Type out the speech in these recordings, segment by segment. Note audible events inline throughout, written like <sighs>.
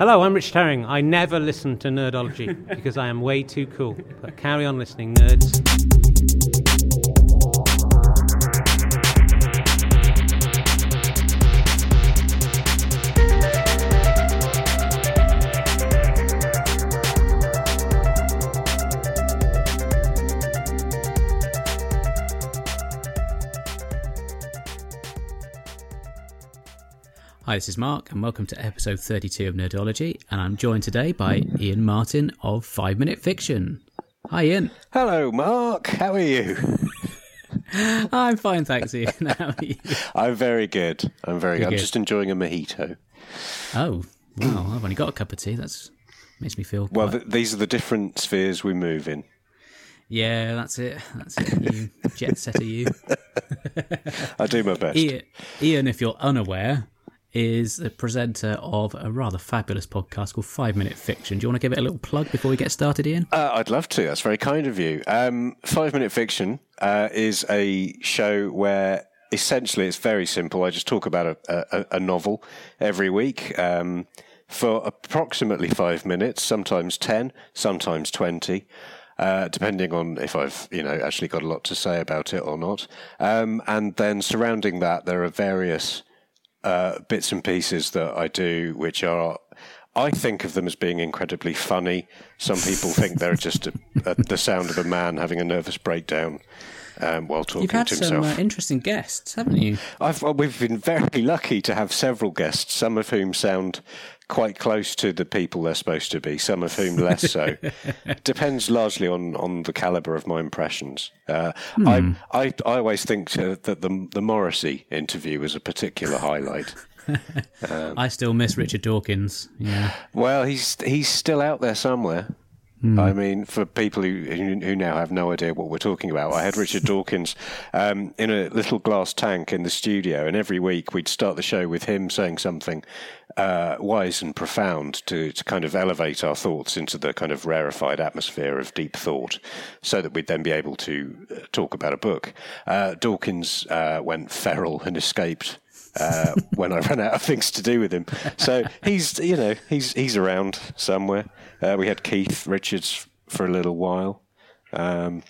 Hello, I'm Rich Herring. I never listen to Nerdology <laughs> because I am way too cool. But carry on listening, nerds. Hi, this is Mark, and welcome to episode 32 of Nerdology. And I'm joined today by Ian Martin of Five Minute Fiction. Hi, Ian. Hello, Mark. How are you? <laughs> I'm fine, thanks, Ian. <laughs> How are you? I'm very good. I'm very good. I'm just enjoying a mojito. Oh, wow. I've only got a cup of tea. That's makes me feel. Well, th- these are the different spheres we move in. yeah, that's it. That's it. You <laughs> jet setter, you. I do my best. Ian, Ian, if you're unaware, is the presenter of a rather fabulous podcast called Five Minute Fiction. Do you want to give it a little plug before we get started, Ian? Uh, I'd love to. That's very kind of you. Um, Five Minute Fiction uh, is a show where essentially it's very simple. I just talk about a, a, a novel every week um, for approximately five minutes, sometimes 10, sometimes 20. Uh, depending on if I've, you know, actually got a lot to say about it or not. Um, and then surrounding that, there are various uh, bits and pieces that I do, which are, I think of them as being incredibly funny. Some people think they're just a, a, the sound of a man having a nervous breakdown um, while talking You've had to some uh, interesting guests, haven't you? I've, well, we've been very lucky to have several guests, some of whom sound quite close to the people they're supposed to be, some of whom less so. <laughs> Depends largely on, on the caliber of my impressions. Uh, I, I I always think uh, that the the Morrissey interview was a particular highlight. <laughs> I still miss Richard Dawkins. Yeah. Well, he's he's still out there somewhere. I mean, for people who who who now have no idea what we're talking about, I had Richard <laughs> Dawkins um, in a little glass tank in the studio, and every week we'd start the show with him saying something uh, wise and profound to to kind of elevate our thoughts into the kind of rarefied atmosphere of deep thought, so that we'd then be able to uh, talk about a book. Uh, Dawkins uh, went feral and escaped uh, when I ran out of things to do with him. So he's, you know, he's he's around somewhere. Uh, we had Keith Richards for a little while. Um,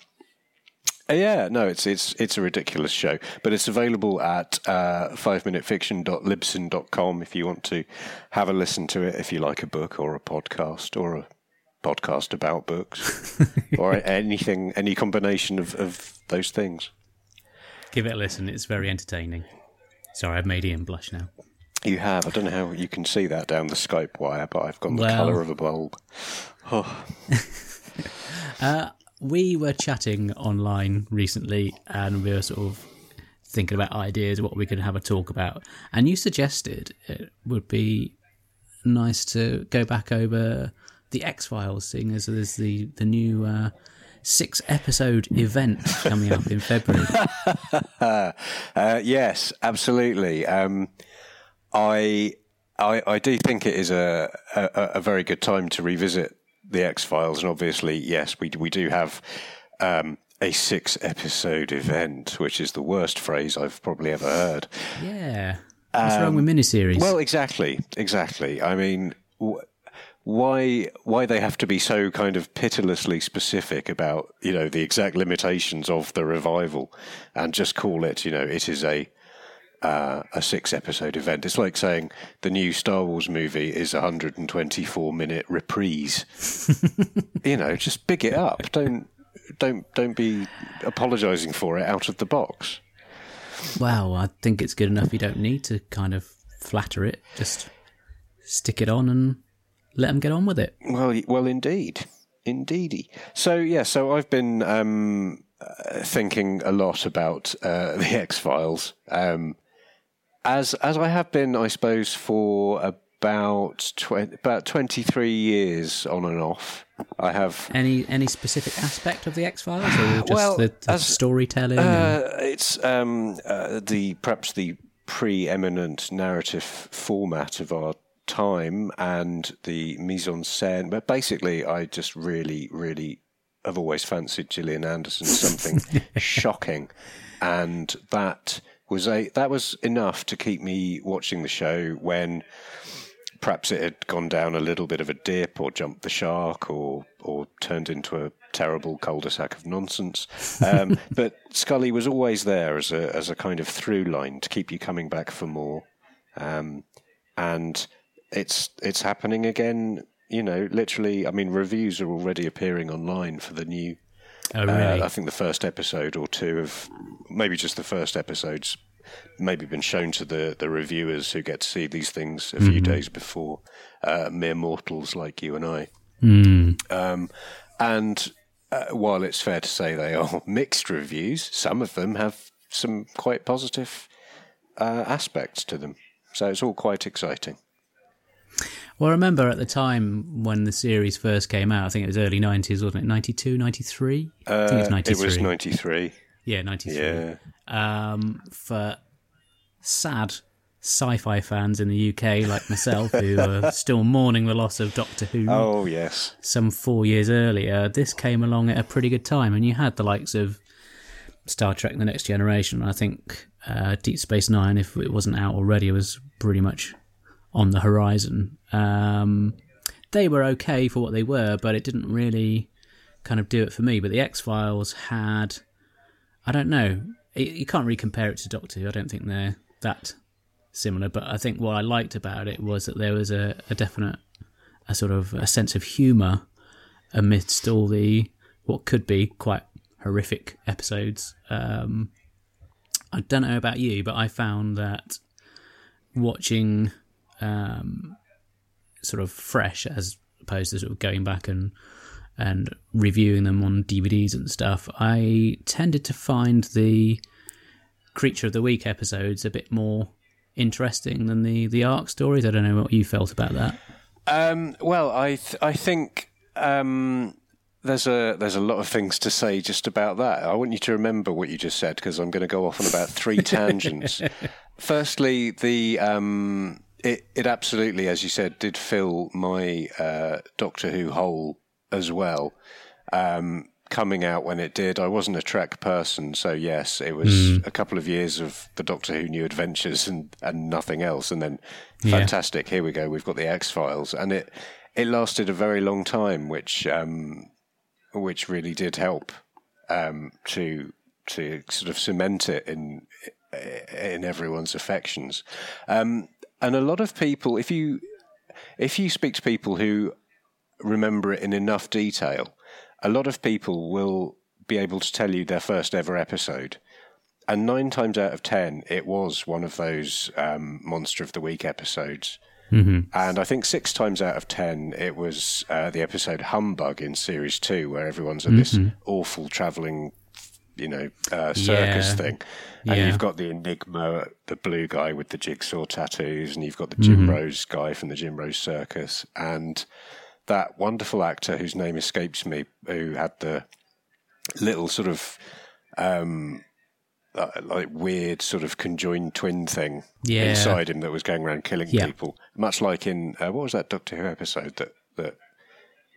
uh, yeah, no, it's it's it's a ridiculous show, but it's available at uh, fiveminutefiction.libsyn.com if you want to have a listen to it. If you like a book or a podcast or a podcast about books <laughs> or anything, any combination of, of those things. Give it a listen. It's very entertaining. Sorry, I've made Ian blush now. You have. I don't know how you can see that down the Skype wire, but I've got the Well- colour of a bulb. Oh, <laughs> We were chatting online recently and we were sort of thinking about ideas, what we could have a talk about. And you suggested it would be nice to go back over the X Files, seeing as there's the, the new uh, six episode event coming up in February. <laughs> uh, yes, absolutely. Um, I, I I do think it is a, a a very good time to revisit the X Files, and obviously, yes, we we do have. Um, a six episode event, which is the worst phrase I've probably ever heard. Yeah. What's wrong with miniseries? Well, exactly, exactly. I mean, why why they have to be so kind of pitilessly specific about you know the exact limitations of the revival, and just call it you know it is a uh, a six episode event. It's like saying the new Star Wars movie is a hundred and twenty four minute reprise. <laughs> you know, just big it up. Don't don't don't be apologising for it out of the box. Well, I think it's good enough. You don't need to kind of flatter it. Just stick it on and let them get on with it. Well, well, indeed, indeedy. So yeah, so I've been um, uh, thinking a lot about uh, <laughs> the X Files, um, as as I have been, I suppose, for about tw- about twenty three years on and off. I have Any any specific aspect of the X Files, or <sighs> just Well, the, the as- storytelling? and- Uh, it's um, uh, the perhaps the preeminent narrative format of our time and the mise en scène. But basically, I just really, really have always fancied Gillian Anderson something <laughs> shocking, and that was a that was enough to keep me watching the show when perhaps it had gone down a little bit of a dip or jumped the shark or or turned into a terrible cul-de-sac of nonsense. Um, <laughs> but Scully was always there as a as a kind of through line to keep you coming back for more. Um, and it's it's happening again. You know, literally. I mean, reviews are already appearing online for the new. Oh, really? Uh, I think the first episode or two of maybe just the first episodes maybe been shown to the, the reviewers who get to see these things a few Mm-hmm. days before uh, mere mortals like you and I. Mm. Um, and uh, while it's fair to say they are <laughs> mixed reviews, some of them have some quite positive uh, aspects to them. So it's all quite exciting. Well, I remember at the time when the series first came out, I think it was early 90s, wasn't it? 92, 93? I think it's Uh, 93. it was 93. Yeah, 93. Yeah. Um, for sad sci fi fans in the UK like myself who are <laughs> still mourning the loss of Doctor Who Oh, yes. some four years earlier, this came along at a pretty good time. And you had the likes of Star Trek The Next Generation. I think uh, Deep Space Nine, if it wasn't out already, was pretty much on the horizon. Um, they were okay for what they were, but it didn't really kind of do it for me. But the X Files had, I don't know, you you can't really compare it to Doctor Who. I don't think they're that similar. But I think what I liked about it was that there was a, a definite, a sort of a sense of humour amidst all the what could be quite horrific episodes. Um, I don't know about you, but I found that watching um, sort of fresh as opposed to sort of going back and and reviewing them on DVDs and stuff, I tended to find the Creature of the Week episodes a bit more interesting than the the arc stories. I don't know what you felt about that. Um, well, I th- I think um, there's a there's a lot of things to say just about that. I want you to remember what you just said because I'm going to go off on about three <laughs> tangents. Firstly, the um, it it absolutely, as you said, did fill my uh, Doctor Who hole as well. Um, coming out when it did, I wasn't a Trek person, so yes, it was a couple of years of the Doctor Who New Adventures <laughs> and, and nothing else, and then Yeah. fantastic. Here we go. We've got the X Files, and it it lasted a very long time, which um, which really did help um, to to sort of cement it in in everyone's affections. Um, and a lot of people, if you if you speak to people who remember it in enough detail, a lot of people will be able to tell you their first ever episode. And nine times out of ten, it was one of those um, Monster of the Week episodes. Mm-hmm. And I think six times out of ten, it was uh, the episode Humbug in series two, where everyone's at this awful traveling, you know, uh, circus Yeah. thing. And Yeah. you've got the Enigma, the blue guy with the jigsaw tattoos, and you've got the Jim Rose guy from the Jim Rose Circus, and that wonderful actor whose name escapes me, who had the little sort of um, uh, like weird sort of conjoined twin thing Yeah. inside him that was going around killing Yeah. people, much like in uh, what was that Doctor Who episode that that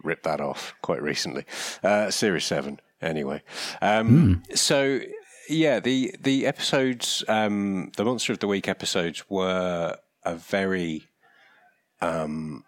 ripped that off quite recently, uh, Series Seven. Anyway, um, so yeah, the the episodes, um, the Monster of the Week episodes were a very um,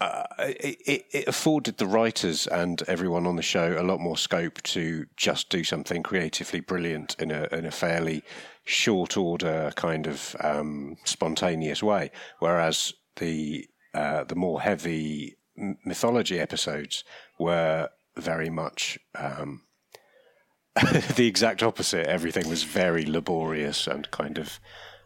uh, it, it, it afforded the writers and everyone on the show a lot more scope to just do something creatively brilliant in a in a fairly short order kind of um, spontaneous way. Whereas the uh, the more heavy mythology episodes were very much um, <laughs> the exact opposite. Everything was very laborious and kind of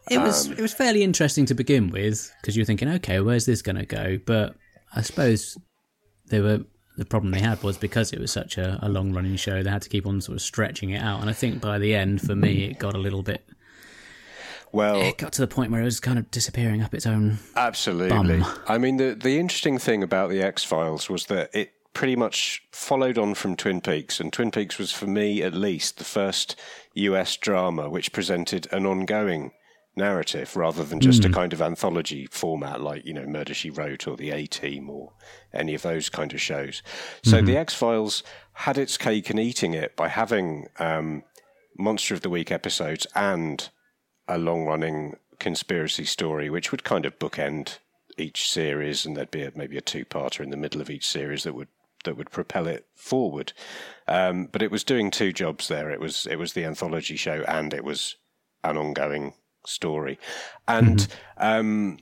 It was it was fairly interesting to begin with because you're thinking, okay, where's this going to go? But I suppose they were the problem they had was because it was such a, a long running show, they had to keep on sort of stretching it out. And I think by the end, for me, it got a little bit. well. It got to the point where it was kind of disappearing up its own. Absolutely. bum. I mean, the the interesting thing about the X Files was that it pretty much followed on from Twin Peaks, and Twin Peaks was, for me at least, the first US drama which presented an ongoing narrative rather than just a kind of anthology format like you know Murder She Wrote or The A Team or any of those kind of shows. So the X Files had its cake and eating it by having um, Monster of the Week episodes and a long running conspiracy story, which would kind of bookend each series, and there'd be a, maybe a two-parter in the middle of each series that would that would propel it forward. Um, but it was doing two jobs there. It was it was the anthology show, and it was an ongoing story, and. Um,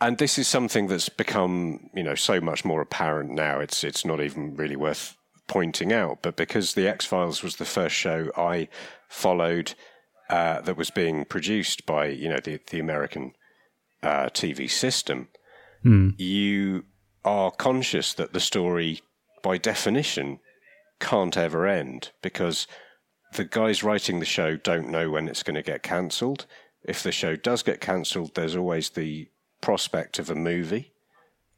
and this is something that's become, you know, so much more apparent now. It's it's not even really worth pointing out. But because the X Files was the first show I followed uh, that was being produced by, you know, the the American uh, TV system, you are conscious that the story, by definition, can't ever end because the guys writing the show don't know when it's going to get cancelled. If the show does get cancelled, there's always the prospect of a movie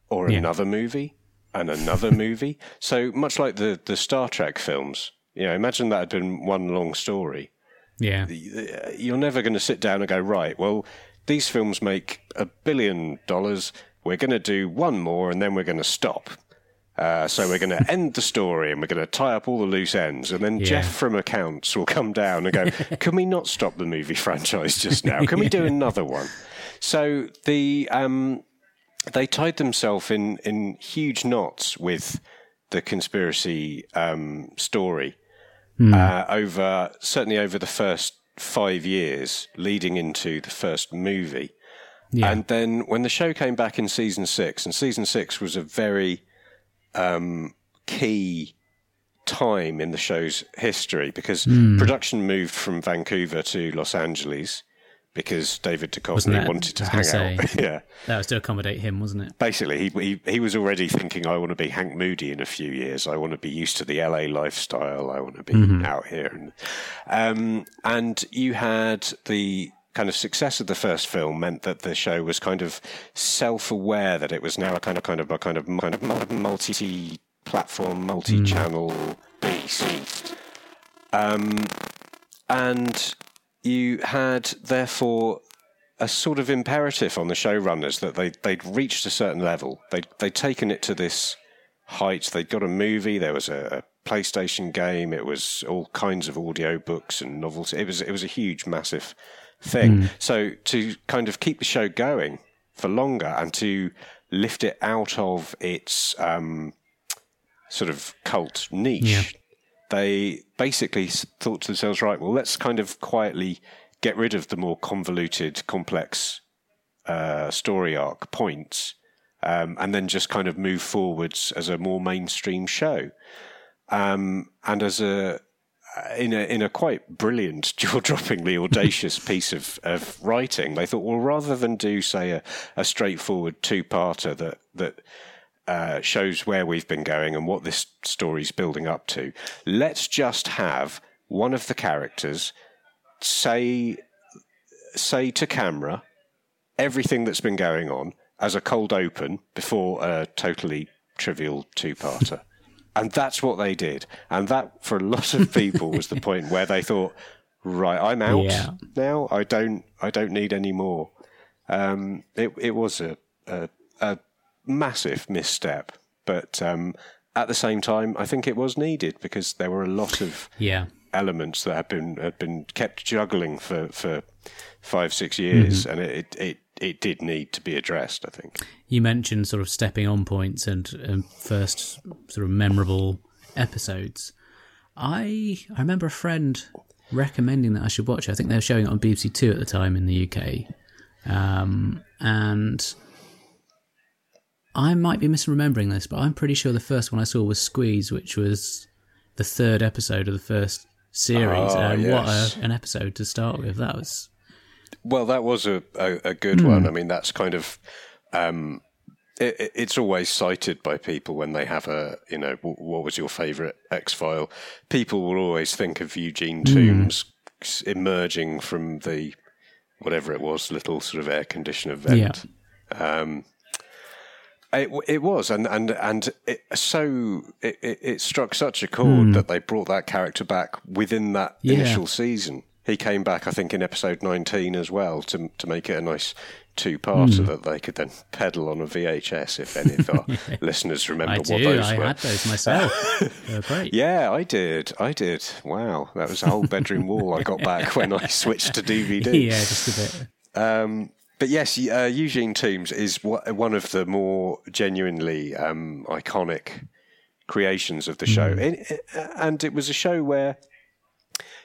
or Yeah. another movie and another <laughs> movie. So much like the, the Star Trek films, you know, imagine that had been one long story. Yeah. You're never going to sit down and go, right, well, these films make a billion dollars. We're going to do one more and then we're going to stop. Uh, so we're going to end the story and we're going to tie up all the loose ends. And then Yeah. Jeff from accounts will come down and go, <laughs> "Can we not stop the movie franchise just now? Can we <laughs> do another one?" So the um, they tied themselves in in huge knots with the conspiracy um, story uh, over certainly over the first five years leading into the first movie. Yeah. And then when the show came back in season six, and season six was a very um, key time in the show's history because production moved from Vancouver to Los Angeles because David Duchovny wanted to hang gonna out. <laughs> yeah. That was to accommodate him, wasn't it? Basically, he, he he was already thinking, I want to be Hank Moody in a few years. I want to be used to the LA lifestyle. I want to be out here. And, um, and you had the kind of success of the first film meant that the show was kind of self-aware that it was now a kind of kind of a kind of kind of multi-platform, multi-channel beast. Um, and you had therefore a sort of imperative on the showrunners that they they'd reached a certain level. They'd they'd taken it to this height. They'd got a movie. There was a, a PlayStation game. It was all kinds of audio books and novels. It was it was a huge, massive thing. So to kind of keep the show going for longer and to lift it out of its um, sort of cult niche, Yeah. they basically thought to themselves, right, well, let's kind of quietly get rid of the more convoluted, complex uh, story arc points, um, and then just kind of move forwards as a more mainstream show. Um, and as a in a in a quite brilliant, <laughs> jaw-droppingly audacious <laughs> piece of, of writing, they thought, well, rather than do say a, a straightforward two-parter that that uh, shows where we've been going and what this story's building up to, let's just have one of the characters say say to camera everything that's been going on as a cold open before a totally trivial two-parter. And that's what they did. And that, for a lot of people, was the point where they thought, right, I'm out Yeah. now. I don't, I don't need any more. Um, it, it was a, a, a massive misstep, but um, at the same time, I think it was needed because there were a lot of Yeah. elements that had been had been kept juggling for, for five six years, and it, it it it did need to be addressed. I think. You mentioned sort of stepping on points and, and first sort of memorable episodes. I I remember a friend recommending that I should watch it. I think they were showing it on BBC Two at the time in the UK, um, and I might be misremembering this, but I'm pretty sure the first one I saw was Squeeze, which was the third episode of the first series. Oh, and yes. what a, an episode to start with! That was Well, that was a a, a good one. I mean, that's kind of. Um, it, it- it's always cited by people when they have a, you know, wh- what was your favourite X file? People will always think of Eugene Tooms emerging from the whatever it was, little sort of air conditioner vent. Um, it, it was, and and and it, so it, it, struck such a chord that they brought that character back within that Yeah. initial season. He came back, I think, in episode nineteen as well to to make it a nice two-parter that they could then pedal on a VHS. If any of our <laughs> listeners remember I what do. those I were. had those myself. <laughs> great. Yeah, I did. I did. Wow, that was a whole bedroom wall I got back when I <laughs> switched to DVD. yeah, just a bit. Um, but yes, uh, Eugene Tooms is one of the more genuinely um, iconic creations of the show, mm. and it was a show where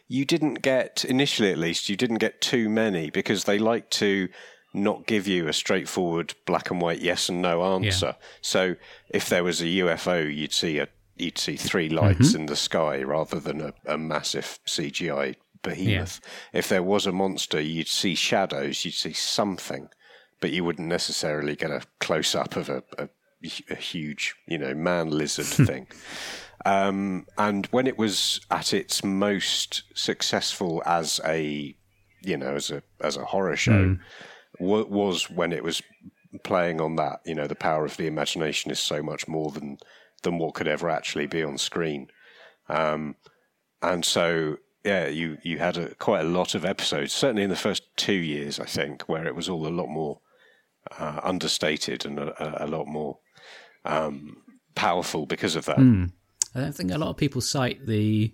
you didn't get initially, at least, you didn't get too many because they like to not give you a straightforward black and white yes and no answer. Yeah. So if there was a UFO, you'd see a you'd see three lights mm-hmm. in the sky rather than a, a massive CGI behemoth. Yeah. If there was a monster, you'd see shadows, you'd see something, but you wouldn't necessarily get a close up of a, a, a, huge, you know, man lizard <laughs> thing. Um, and when it was at its most successful as a, you know, as a as a horror show, mm. w- was when it was playing on that. You know, the power of the imagination is so much more than than what could ever actually be on screen. Um, and so, yeah, you you had a, quite a lot of episodes. Certainly in the first two years, I think, where it was all a lot more uh, understated and a, a lot more um, powerful because of that. Mm. I don't think a lot of people cite the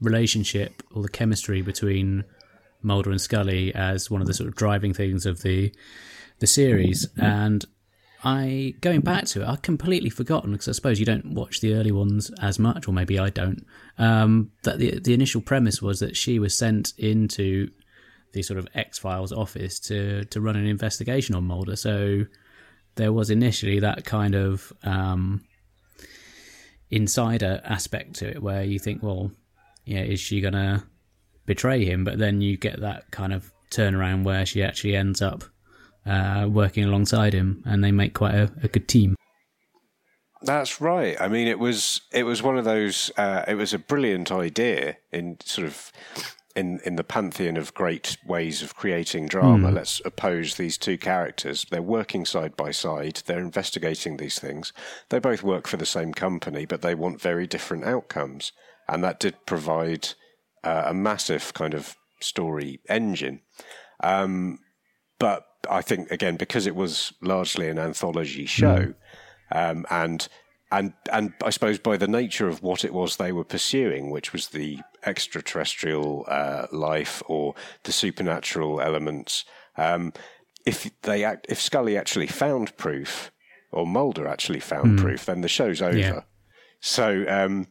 relationship or the chemistry between Mulder and Scully as one of the sort of driving things of the the series. And I going back to it, I'd completely forgotten because I suppose you don't watch the early ones as much, or maybe I don't. Um, that the the initial premise was that she was sent into the sort of X Files office to to run an investigation on Mulder. So there was initially that kind of um, insider aspect to it where you think, well, yeah, is she gonna betray him? But then you get that kind of turnaround where she actually ends up uh, working alongside him, and they make quite a, a, good team. That's right. I mean, it was it was one of those. Uh, it was a brilliant idea in sort of in in the pantheon of great ways of creating drama. Mm. Let's oppose these two characters. They're working side by side. They're investigating these things. They both work for the same company, but they want very different outcomes. And that did provide uh, a massive kind of story engine. Um, but I think again because it was largely an anthology show, mm. um, and and and I suppose by the nature of what it was they were pursuing, which was the extraterrestrial uh, life or the supernatural elements, um, if they act, if Scully actually found proof or Mulder actually found mm. proof, then the show's over. Yeah. So. Um,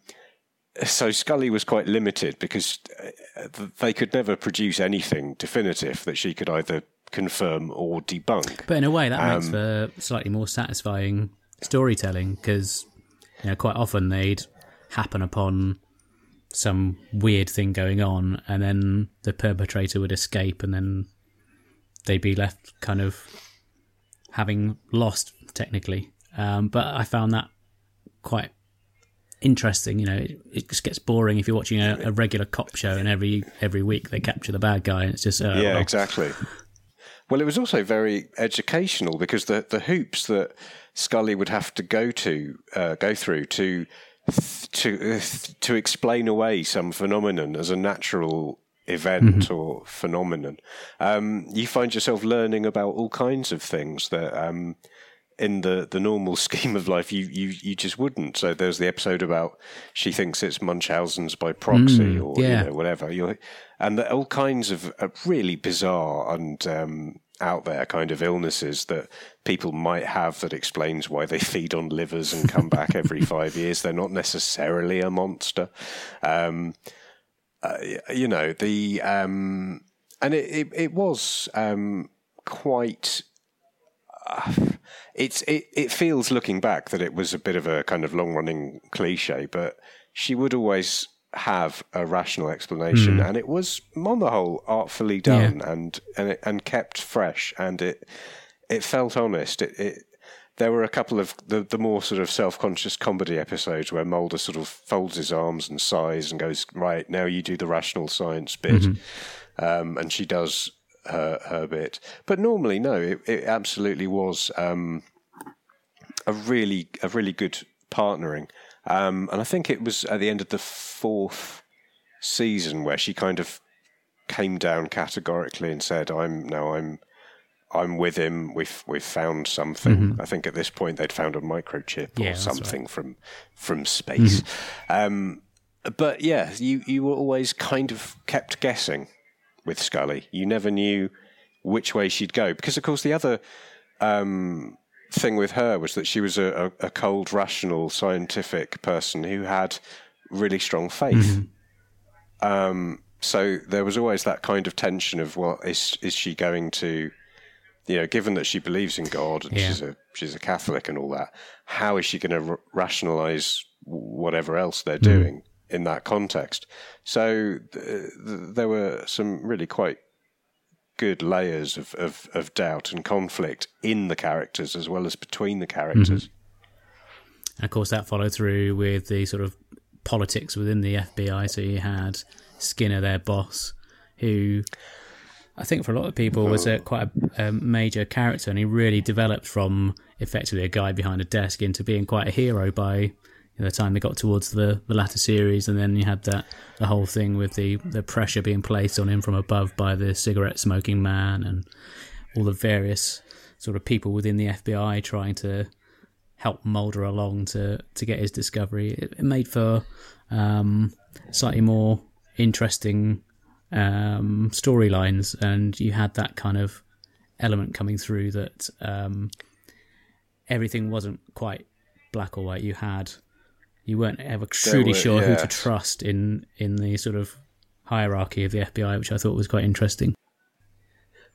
so Scully was quite limited because uh, they could never produce anything definitive that she could either confirm or debunk. But in a way, that um, makes for slightly more satisfying storytelling because you know quite often they'd happen upon some weird thing going on, and then the perpetrator would escape, and then they'd be left kind of having lost technically. Um, but I found that quite interesting. You know, it, it, just gets boring if you're watching a, a, regular cop show and every every week they capture the bad guy, and it's just uh, yeah, well, exactly. Well, it was also very educational because the the hoops that Scully would have to go to uh, go through to to to explain away some phenomenon as a natural event mm-hmm. or phenomenon, um, you find yourself learning about all kinds of things that. Um, in the, the normal <laughs> scheme of life, you, you, you just wouldn't. So there's the episode about she thinks it's Munchausen's by proxy mm, or yeah. you know, whatever. You're, and all kinds of uh, really bizarre and um, out there kind of illnesses that people might have that explains why they <laughs> feed on livers and come back every five years. They're not necessarily a monster. Um, uh, you know, the, um, and it, it, it was um, quite. Uh, it's it, it feels looking back that it was a bit of a kind of long running cliche, but she would always have a rational explanation, mm. and it was on the whole artfully done yeah. and and it, and kept fresh, and it it felt honest. It, it there were a couple of the, the more sort of self conscious comedy episodes where Mulder sort of folds his arms and sighs and goes, "Right now, you do the rational science bit," mm-hmm. um, and she does her her bit. But normally, no, it, it absolutely was um, a really a really good partnering. Um, and I think it was at the end of the fourth season where she kind of came down categorically and said, "I'm now I'm I'm with him. We've we've found something. Mm-hmm. I think at this point they'd found a microchip yeah, or something right. from from space. Mm-hmm. Um, but yeah, you you were always kind of kept guessing with Scully. You never knew which way she'd go. Because, of course, the other um, thing with her was that she was a, a, a, cold, rational, scientific person who had really strong faith. Mm-hmm. Um, so there was always that kind of tension of, well, is is she going to, you know, given that she believes in God and yeah. she's a she's a Catholic and all that, how is she going to r- rationalize whatever else they're mm. doing in that context? So th- th- there were some really quite good layers of, of, of, doubt and conflict in the characters as well as between the characters. Mm-hmm. And of course, that followed through with the sort of politics within the FBI. So you had Skinner, their boss, who I think for a lot of people was a, quite a, a, major character, and he really developed from effectively a guy behind a desk into being quite a hero by the time they got towards the, the latter series, and then you had that the whole thing with the, the pressure being placed on him from above by the cigarette smoking man, and all the various sort of people within the FBI trying to help Mulder along to to get his discovery. It, it made for um, slightly more interesting um, storylines, and you had that kind of element coming through that um, everything wasn't quite black or white. You had you weren't ever truly were, sure yeah. who to trust in in the sort of hierarchy of the FBI, which I thought was quite interesting.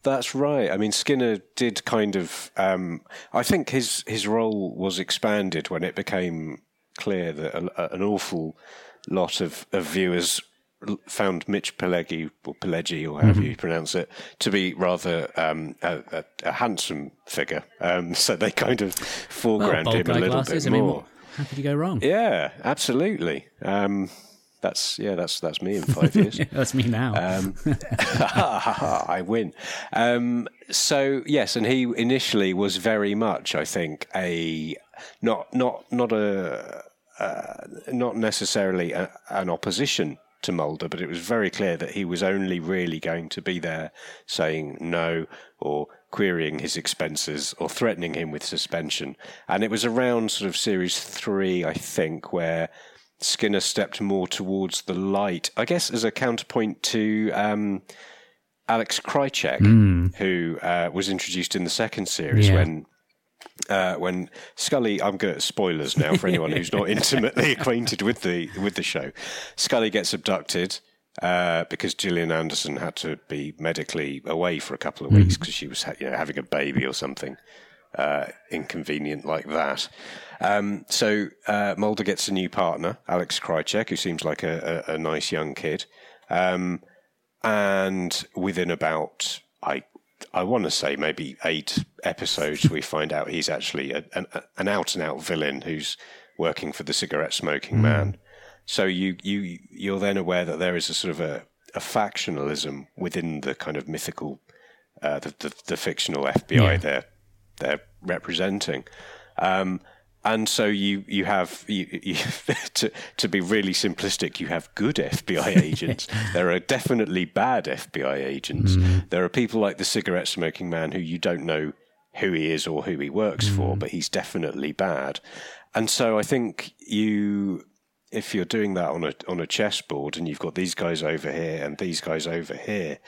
That's right. I mean, Skinner did kind of. Um, I think his his role was expanded when it became clear that a, an awful lot of, of viewers found Mitch Pileggi or Pileggi or however mm-hmm. you pronounce it to be rather um, a, a, a, handsome figure. Um, <laughs> so they kind of foreground well, him a little glasses, bit more. I mean, how could you go wrong? Yeah, absolutely. Um, that's yeah, that's that's me in five years. <laughs> that's me now. Um, <laughs> <laughs> I win. Um, so yes, and he initially was very much, I think, a not not not a uh, not necessarily a, an opposition to Mulder, but it was very clear that he was only really going to be there saying no or querying his expenses or threatening him with suspension. And it was around sort of series three, I think, where Skinner stepped more towards the light, I guess, as a counterpoint to um, Alex Krycek, mm. who uh, was introduced in the second series yeah. when. Uh, when Scully, I'm good at spoilers now for anyone who's not <laughs> intimately acquainted with the with the show. Scully gets abducted uh, because Gillian Anderson had to be medically away for a couple of weeks because mm. she was you know, having a baby or something uh, inconvenient like that. Um, so uh, Mulder gets a new partner, Alex Krycek, who seems like a, a, a nice young kid. Um, and within about, I I want to say maybe eight episodes, we find out he's actually a, an, an out and out villain who's working for the cigarette smoking mm. man. So you you you're then aware that there is a sort of a, a factionalism within the kind of mythical, uh, the, the, the fictional FBI yeah. they're they're representing. Um, and so you you have you, you, <laughs> to to be really simplistic, you have good FBI <laughs> agents. there are definitely bad FBI agents. Mm. There are people like the cigarette smoking man who you don't know who he is or who he works mm. for, but he's definitely bad. And so I think you if you're doing that on a on a chessboard and you've got these guys over here and these guys over here,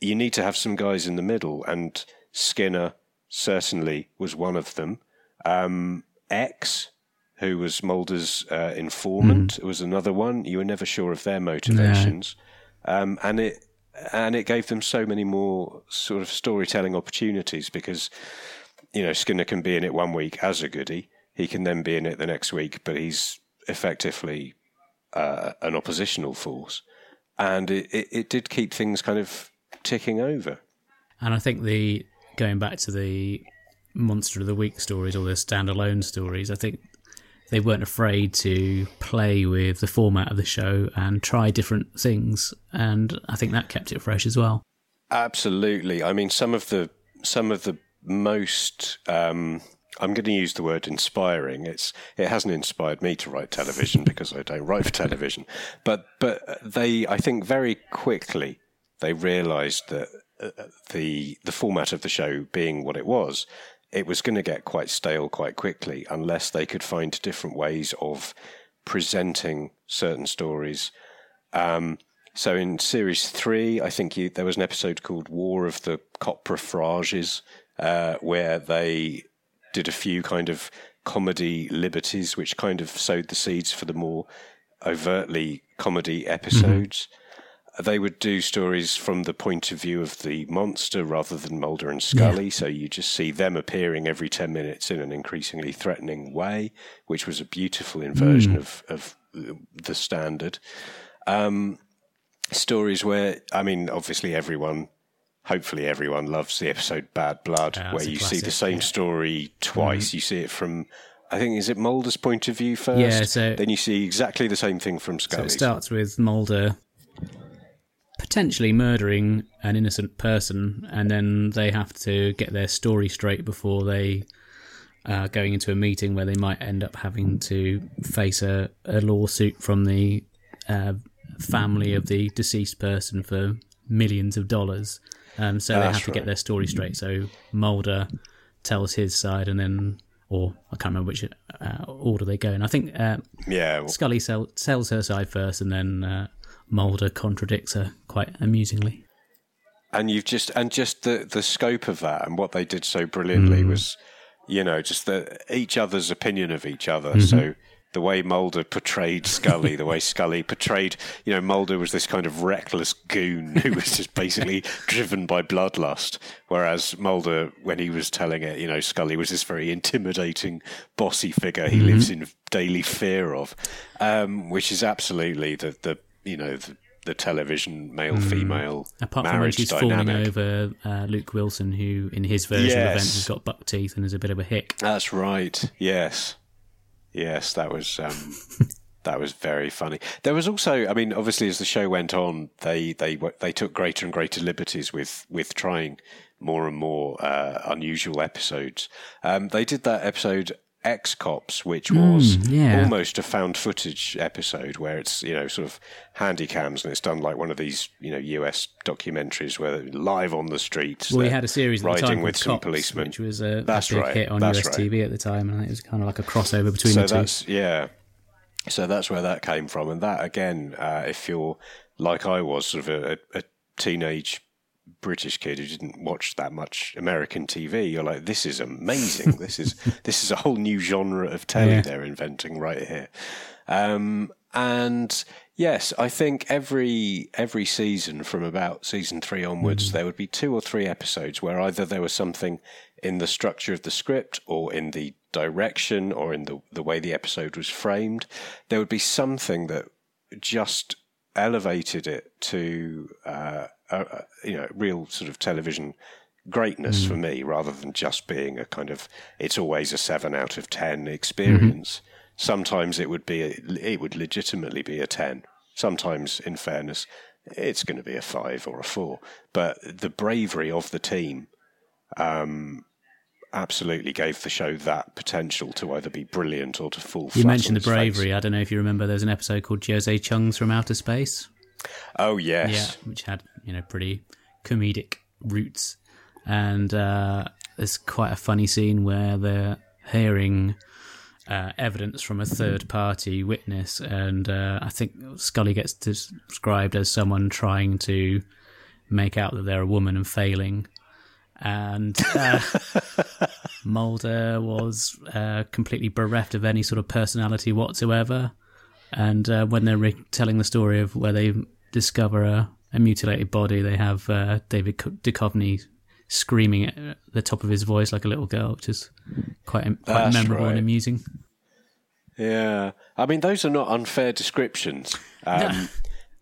you need to have some guys in the middle. And Skinner certainly was one of them. Um, X, who was Mulder's uh, informant, mm. was another one. You were never sure of their motivations, um, and it and it gave them so many more sort of storytelling opportunities because you know Skinner can be in it one week as a goody. He can then be in it the next week, but he's effectively uh, an oppositional force, and it, it, it did keep things kind of ticking over. And I think the going back to the monster of the week stories or the standalone stories, I think they weren't afraid to play with the format of the show and try different things, and I think that kept it fresh as well. Absolutely. I mean, some of the some of the most um, I'm going to use the word inspiring. It's it hasn't inspired me to write television <laughs> because I don't write for television, but but they I think very quickly they realised that uh, the the format of the show being what it was, it was going to get quite stale quite quickly unless they could find different ways of presenting certain stories. Um, so in series three, I think you, there was an episode called War of the Coprophages, uh, where they did a few kind of comedy liberties, which kind of sowed the seeds for the more overtly comedy episodes. They would do stories from the point of view of the monster rather than Mulder and Scully. So you just see them appearing every 10 minutes in an increasingly threatening way, which was a beautiful inversion of, of the standard. Um, stories where, I mean, obviously everyone, hopefully everyone loves the episode Bad Blood, Yeah, where you see the same yeah. Mm-hmm. story twice. You see it from, I think, is it Mulder's point of view first? Yeah, so- then you see exactly the same thing from So it starts with Mulder potentially murdering an innocent person, and then they have to get their story straight before they uh, going into a meeting where they might end up having to face a, a lawsuit from the uh, family of the deceased person for millions of dollars. Um, so they have to get their story straight. So Mulder tells his side, and then, or I can't remember which uh, order they go in. I think uh, yeah, well, Scully sell, sells her side first, and then uh, Mulder contradicts her quite amusingly. and you've just and just the the scope of that and what they did so brilliantly Mm. was you know just the each other's opinion of each other Mm-hmm. so the way Mulder portrayed Scully, the way Scully portrayed, you know, Mulder was this kind of reckless goon who was just basically driven by bloodlust. Whereas Mulder, when he was telling it, you know, Scully was this very intimidating, bossy figure he lives in daily fear of, um, which is absolutely the, the you know, the, the television male female Apart from when marriage she's dynamic. falling over uh, Luke Wilson, who in his version of Yes. events has got buck teeth and is a bit of a hick. That's right. Yes, yes, that was um, that was very funny. There was also, I mean, obviously, as the show went on, they they they took greater and greater liberties with with trying more and more uh, unusual episodes. Um, they did that episode. X Cops, which was yeah. almost a found footage episode where it's you know sort of handy cams and it's done like one of these you know US documentaries where they're live on the streets. Well, we had a series at riding time with called some Cops, policemen, which was a, a That's big right, hit on US right. TV at the time, and it was kind of like a crossover between so the two. that's yeah so that's where that came from and that again uh, if you're like i was sort of a, a teenage british kid who didn't watch that much american tv you're like this is amazing this is <laughs> this is a whole new genre of telly Yeah. they're inventing right here um, and yes, I think every every season from about season three onwards, there would be two or three episodes where either there was something in the structure of the script or in the direction or in the the way the episode was framed. There would be something that just elevated it to uh, a, you know real sort of television greatness for me rather than just being a kind of it's always a 7 out of 10 experience sometimes it would be a, it would legitimately be a 10 sometimes in fairness it's going to be a 5 or a 4 but the bravery of the team um absolutely gave the show that potential to either be brilliant or to fall you mentioned the its face. bravery. I don't know if you remember. There's an episode called Jose Chung's from Outer Space. Oh yes Yeah, which had you know pretty comedic roots, and uh, there's quite a funny scene where they're hearing uh, evidence from a third party witness, and uh, I think Scully gets described as someone trying to make out that they're a woman and failing. And uh, <laughs> Mulder was uh, completely bereft of any sort of personality whatsoever. And uh, when they're re- telling the story of where they discover a, a mutilated body, they have uh, David Duchovny screaming at the top of his voice like a little girl, which is quite quite That's memorable and amusing. Yeah, I mean those are not unfair descriptions. Um,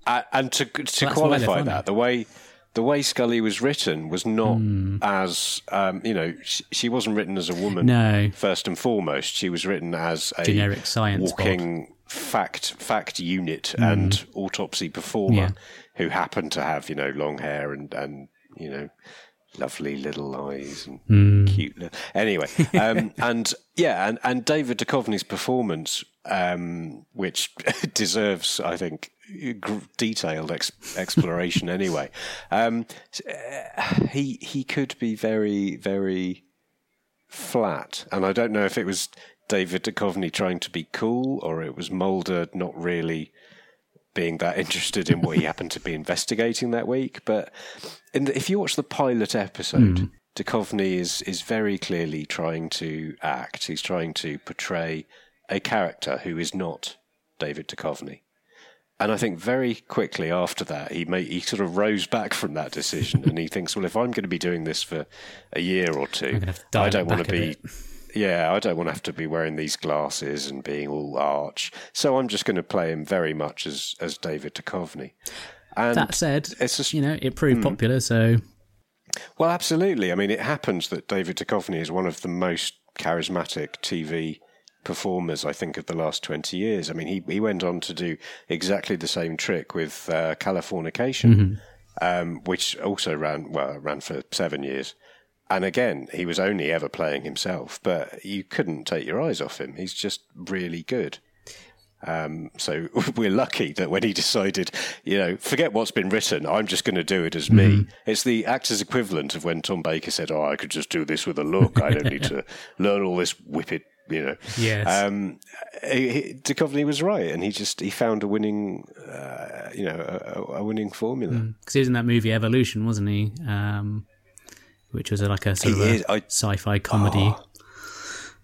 a- and to to That's qualify that, the way the way Scully was written was not Hmm. as um, you know she, she wasn't written as a woman. No. first and foremost, she was written as a Generic science walking fact fact unit and autopsy performer. Yeah. who happened to have you know long hair and and you know lovely little eyes and Hmm. cute. Anyway, um, <laughs> and yeah, and, and David Duchovny's performance, um, which <laughs> deserves, I think, detailed ex- exploration. <laughs> anyway, um, uh, he he could be very very flat, and I don't know if it was David Duchovny trying to be cool or it was Mulder not really being that interested in what he happened to be <laughs> investigating that week. But the, if you watch the pilot episode, mm. Duchovny is is very clearly trying to act. He's trying to portray a character who is not David Duchovny. And I think very quickly after that, he made, he sort of rose back from that decision, and he thinks, well, if I'm going to be doing this for a year or two, I don't want to be. Yeah, I don't want to have to be wearing these glasses and being all arch. So I'm just going to play him very much as as David Duchovny. And that said, it's just, you know it proved mm, popular, so. Well, absolutely. I mean, it happens that David Duchovny is one of the most charismatic TV performers, I think, of the last 20 years. I mean, he, he went on to do exactly the same trick with uh, Californication, mm-hmm. um, which also ran, well, ran for seven years. And again, he was only ever playing himself, but you couldn't take your eyes off him. He's just really good. Um, so <laughs> we're lucky that when he decided, you know, forget what's been written, I'm just going to do it as me. Mm-hmm. It's the actor's equivalent of when Tom Baker said, "Oh, I could just do this with a look. I don't need <laughs> to learn all this whippet you know. Yes. Um, he, Duchovny was right, and he just he found a winning, uh, you know, a, a winning formula. Because mm. he was in that movie Evolution, wasn't he? Um, which was like a sort he of a sci-fi comedy. Oh,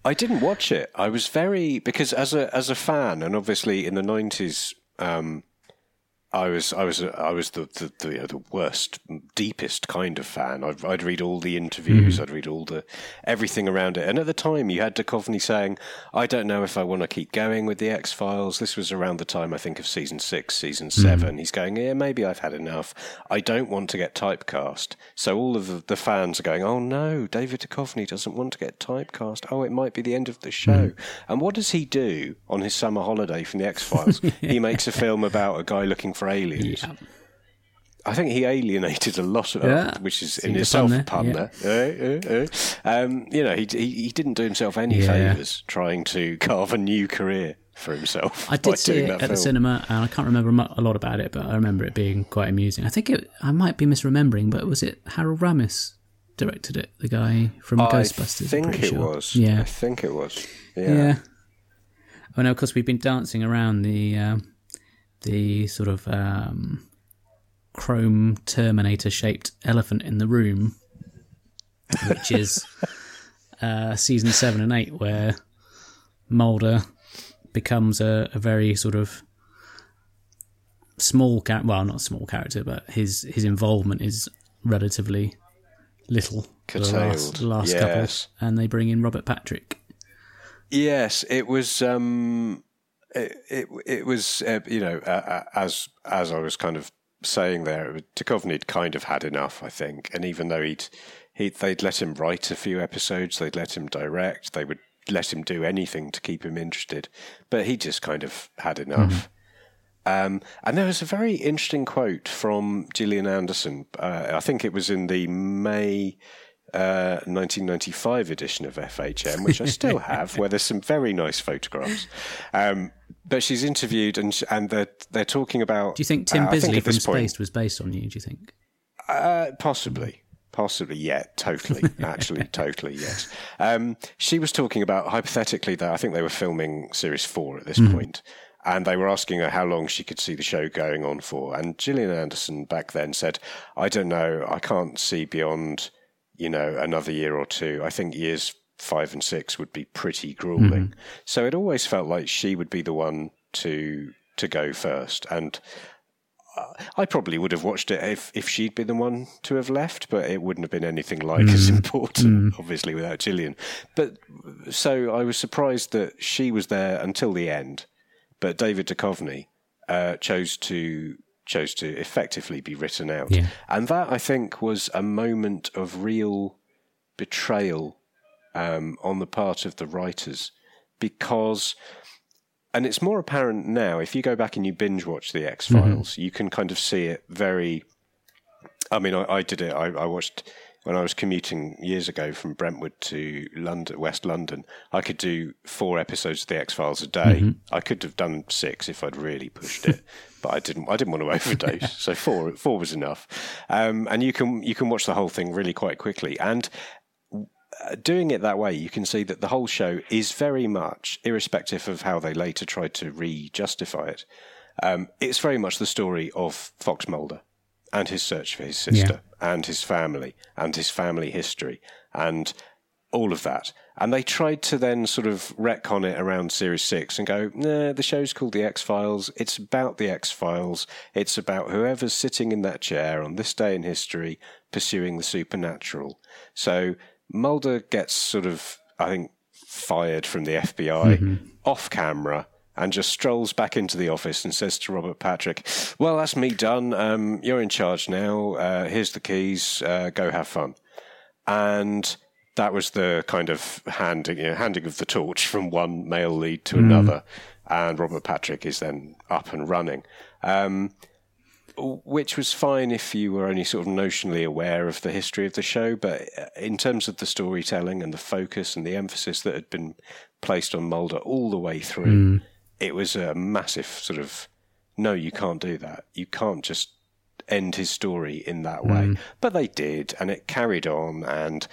I didn't watch it. I was very because as a as a fan, and obviously in the nineties, um, I was I was I was the the, the, the worst, deepest kind of fan. I'd, I'd read all the interviews, mm. I'd read all the everything around it. And at the time, you had Duchovny saying, "I don't know if I want to keep going with the X Files." This was around the time I think of season six, season mm. seven. He's going, "Yeah, maybe I've had enough. I don't want to get typecast." So all of the, the fans are going, "Oh no, David Duchovny doesn't want to get typecast. Oh, it might be the end of the show." Mm. And what does he do on his summer holiday from the X Files? <laughs> he makes a film about a guy looking for aliens. Yeah. I think he alienated a lot of yeah. which is in itself a pun there. Yeah. Uh, uh, uh. Um, you know, he, he, he didn't do himself any favours trying to carve a new career for himself. I <laughs> did see it at film. the cinema, and I can't remember a lot about it, but I remember it being quite amusing. I think it, I might be misremembering, but was it Harold Ramis directed it? The guy from I Ghostbusters. I think it sure. was. Yeah, I think it was. Yeah. yeah. Oh no, of course we've been dancing around the. Uh, the sort of um, chrome Terminator shaped elephant in the room, which is <laughs> uh, season seven and eight, where Mulder becomes a, a very sort of small character. Well, not small character, but his his involvement is relatively little. Curtailed. The last, the last yes. couple, and they bring in Robert Patrick. Yes, it was. Um, it it, it was uh, you know uh, as as I was kind of saying there, Duchovny had kind of had enough, I think. And even though he'd he they'd let him write a few episodes, they'd let him direct, they would let him do anything to keep him interested, but he just kind of had enough. Mm-hmm. Um, and there was a very interesting quote from Gillian Anderson. Uh, I think it was in the May 1995 uh, edition of FHM, which I still <laughs> have, where there's some very nice photographs. Um, but she's interviewed, and and they're they're talking about. Do you think Tim uh, Bisley think from Spaced was based on you? Do you think? Uh, possibly. Possibly, yeah, totally, <laughs> actually, totally, yes. Um, she was talking about hypothetically that I think they were filming series four at this mm. point, and they were asking her how long she could see the show going on for. And Gillian Anderson back then said, "I don't know, I can't see beyond you know, another year or two. I think years five and six would be pretty grueling. Mm-hmm. So it always felt like she would be the one to to go first, and I probably would have watched it if if she'd been the one to have left, but it wouldn't have been anything like mm. as important, mm. obviously, without Gillian. But so I was surprised that she was there until the end, but David Duchovny uh, chose to chose to effectively be written out. Yeah. And that, I think, was a moment of real betrayal um, on the part of the writers because. And it's more apparent now. If you go back and you binge watch the X Files, mm-hmm. you can kind of see it very. I mean, I, I did it. I, I watched when I was commuting years ago from Brentwood to London, West London, I could do four episodes of the X Files a day. Mm-hmm. I could have done six if I'd really pushed it, <laughs> but I didn't. I didn't want to overdose, <laughs> so four four was enough. Um, and you can you can watch the whole thing really quite quickly. And uh, doing it that way, you can see that the whole show is very much, irrespective of how they later tried to re-justify it, Um, it's very much the story of Fox Mulder and his search for his sister and his family and his family history and all of that. And they tried to then sort of retcon it around Series 6 and go, nah, the show's called The X Files. It's about the X Files. It's about whoever's sitting in that chair on this day in history pursuing the supernatural. So Mulder gets sort of, I think, fired from the FBI off camera and just strolls back into the office and says to Robert Patrick, Well, that's me done. Um, you're in charge now. Uh, here's the keys. Uh, go have fun. And that was the kind of handing, you know, handing of the torch from one male lead to mm. another. And Robert Patrick is then up and running. Um, which was fine if you were only sort of notionally aware of the history of the show, but uh, in terms of the storytelling and the focus and the emphasis that had been placed on Mulder all the way through, mm. it was a massive sort of no, you can't do that. You can't just end his story in that way. Mm. But they did, and it carried on, and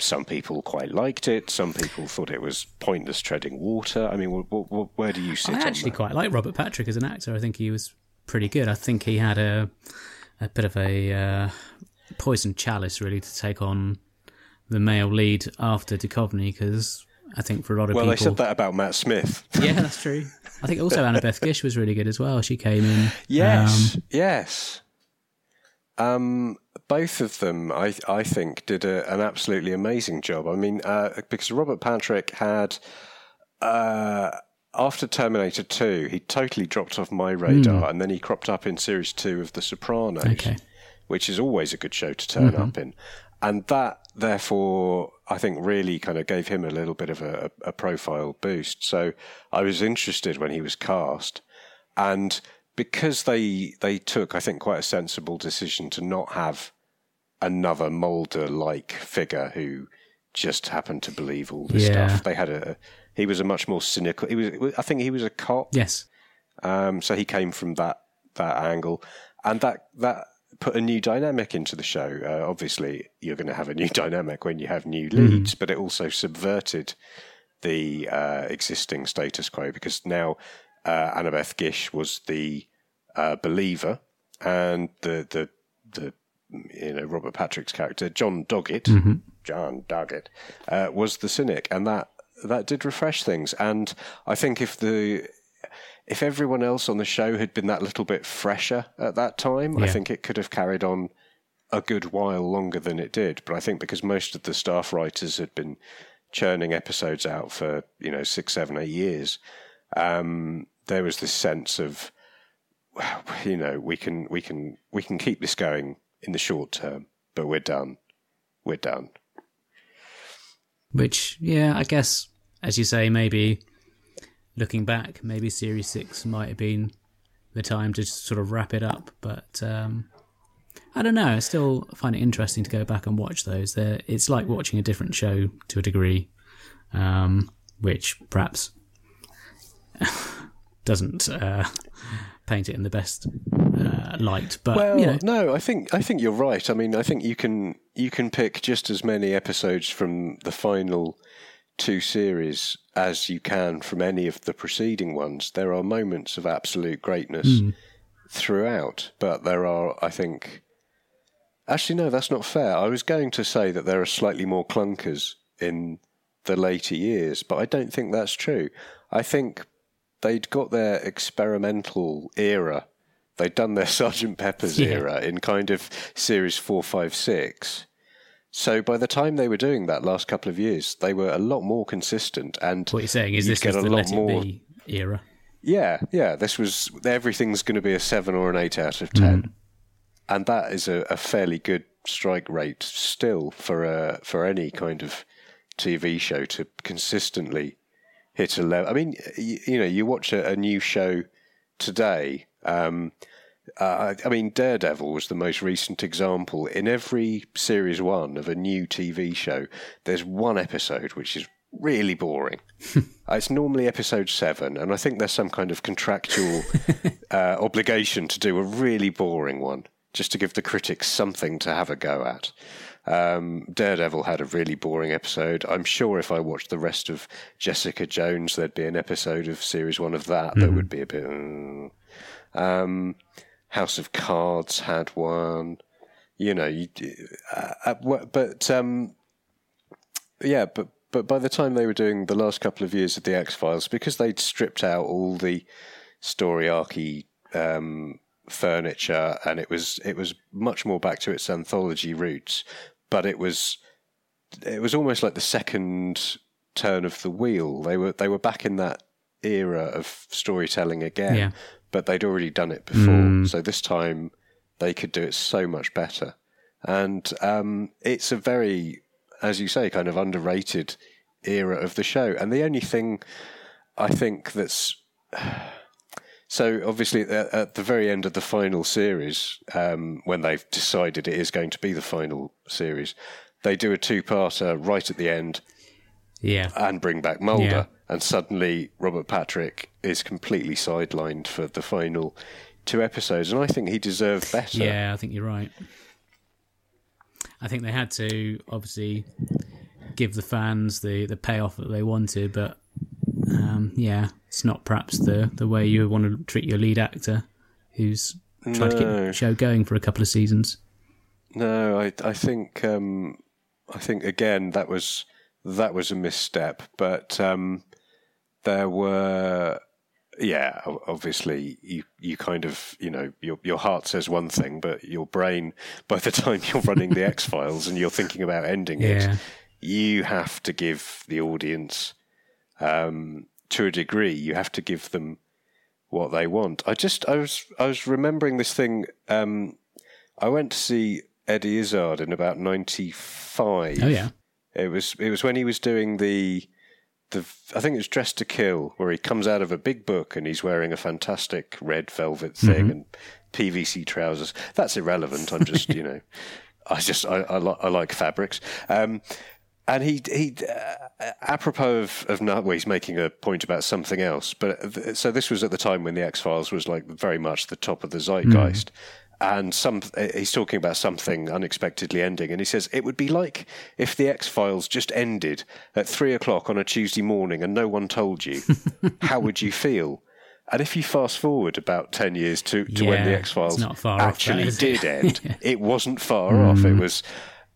some people quite liked it. Some people thought it was pointless treading water. I mean, wh- wh- where do you sit I actually quite like Robert Patrick as an actor. I think he was pretty good. I think he had a a bit of a uh, poison chalice really to take on the male lead after Duchovny because I think for a lot of Well, people, well, they said that about Matt Smith. <laughs> yeah, <laughs> that's true. I think also Annabeth Gish was really good as well. She came in. Yes, Um, yes. Um, both of them, I I think, did a, an absolutely amazing job. I mean, uh, because Robert Patrick had, uh, after Terminator Two, he totally dropped off my radar, and then he cropped up in Series Two of The Sopranos, Okay. which is always a good show to turn up in, and that therefore I think really kind of gave him a little bit of a, a profile boost. So I was interested when he was cast, and because they they took I think quite a sensible decision to not have another Mulder like figure who just happened to believe all this Yeah. stuff. They had a he was a much more cynical. He was I think he was a cop. yes, Um, so he came from that that angle, and that that put a new dynamic into the show. Uh, obviously, you're going to have a new <laughs> dynamic when you have new leads, but it also subverted the uh, existing status quo because now uh, Annabeth Gish was the uh, believer, and the the the you know Robert Patrick's character John Doggett, John Doggett, uh, was the cynic, and that that did refresh things. And I think if the if everyone else on the show had been that little bit fresher at that time, I think it could have carried on a good while longer than it did. But I think because most of the staff writers had been churning episodes out for you know six, seven, eight years, um, there was this sense of <sighs> you know we can we can we can keep this going in the short term, but we're done. We're done. which yeah, I guess as you say, maybe looking back, maybe Series Six might have been the time to sort of wrap it up. But um, I don't know. I still find it interesting to go back and watch those. They're, it's like watching a different show to a degree, um, which perhaps <laughs> doesn't uh, paint it in the best uh, light. But Well, you know, no, I think I think you're right. I mean, I think you can you can pick just as many episodes from the final two series as you can from any of the preceding ones. There are moments of absolute greatness throughout, but there are, I think. Actually, no, that's not fair. I was going to say that there are slightly more clunkers in the later years, but I don't think that's true. I think they'd got their experimental era. They'd done their <laughs> Sergeant Pepper's Yeah. era in kind of series four, five, six. So by the time they were doing that last couple of years, they were a lot more consistent, and what you're saying is this a the lot Let more. Be era. Yeah, yeah. This was everything's going to be a seven or an eight out of ten, hmm. and that is a, a fairly good strike rate still for a for any kind of TV show to consistently hit a level. I mean, you, you know, you watch a, a new show today. Um, uh, I mean, Daredevil was the most recent example. In every series one of a new TV show, there's one episode which is really boring. <laughs> Uh, it's normally episode seven, and I think there's some kind of contractual <laughs> uh, obligation to do a really boring one, just to give the critics something to have a go at. Um, Daredevil had a really boring episode. I'm sure if I watched the rest of Jessica Jones, there'd be an episode of series one of that that would be a bit. Um, House of Cards had one. You know, you, uh, uh, but um, yeah, but but by the time they were doing the last couple of years of the X Files, because they'd stripped out all the story archy um, furniture, and it was it was much more back to its anthology roots. But it was it was almost like the second turn of the wheel. They were they were back in that era of storytelling again, Yeah. but they'd already done it before. Mm. So this time they could do it so much better. And um, it's a very, as you say, kind of underrated era of the show. And the only thing I think that's <sighs> so obviously at, at the very end of the final series, um, when they've decided it is going to be the final series, they do a two-parter right at the end Yeah. and bring back Mulder. Yeah. And suddenly Robert Patrick is completely sidelined for the final two episodes. And I think he deserved better. Yeah, I think you're right. I think they had to obviously give the fans the, the payoff that they wanted, but um, yeah, it's not perhaps the, the way you want to treat your lead actor who's tried to keep the show going for a couple of seasons. No, I I think um, I think again that was that was a misstep, but um, there were yeah, obviously you you kind of you know your your heart says one thing, but your brain by the <laughs> time you're running the X Files and you're thinking about ending Yeah. it, you have to give the audience um, to a degree. You have to give them what they want. I just I was I was remembering this thing. Um, I went to see Eddie Izzard in about ninety five. Oh, yeah. It was it was when he was doing the the I think it was Dressed to Kill, where he comes out of a big book and he's wearing a fantastic red velvet thing and PVC trousers. That's irrelevant. I'm just <laughs> you know, I just I I, li- I like fabrics. Um, and he he uh, apropos of of no- well, he's making a point about something else. But uh, so this was at the time when the X Files was like very much the top of the zeitgeist. Mm. And some uh, he's talking about something unexpectedly ending, and he says it would be like if the X Files just ended at three o'clock on a Tuesday morning and no one told you. <laughs> How would you feel? And if you fast forward about ten years to, to when the X Files not off that, actually did end, <laughs> it wasn't far off. It mm. was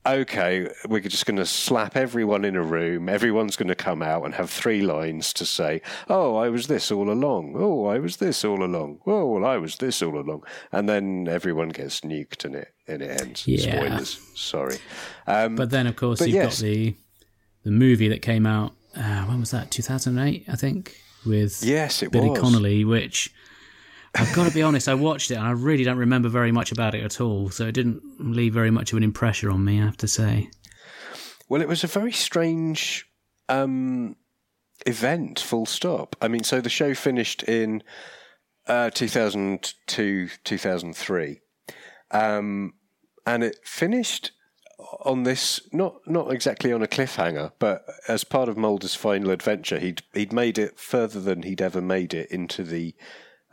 okay. We're just going to slap everyone in a room. Everyone's going to come out and have three lines to say, "Oh, I was this all along. Oh, I was this all along. Oh, well, I was this all along." And then everyone gets nuked and it and it ends. Yeah. Spoilers. Sorry. Um, But then, of course, you've yes. got the the movie that came out. Uh, when was that? 2008, I think, with yes, it Billy was. Connolly, which I've got to be honest, I watched it and I really don't remember very much about it at all. So it didn't leave very much of an impression on me, I have to say. Well, it was a very strange um, event, full stop. I mean, so the show finished in uh, 2002, 2003. Um, and it finished on this not not exactly on a cliffhanger, but as part of Mulder's final adventure, he'd he'd made it further than he'd ever made it into the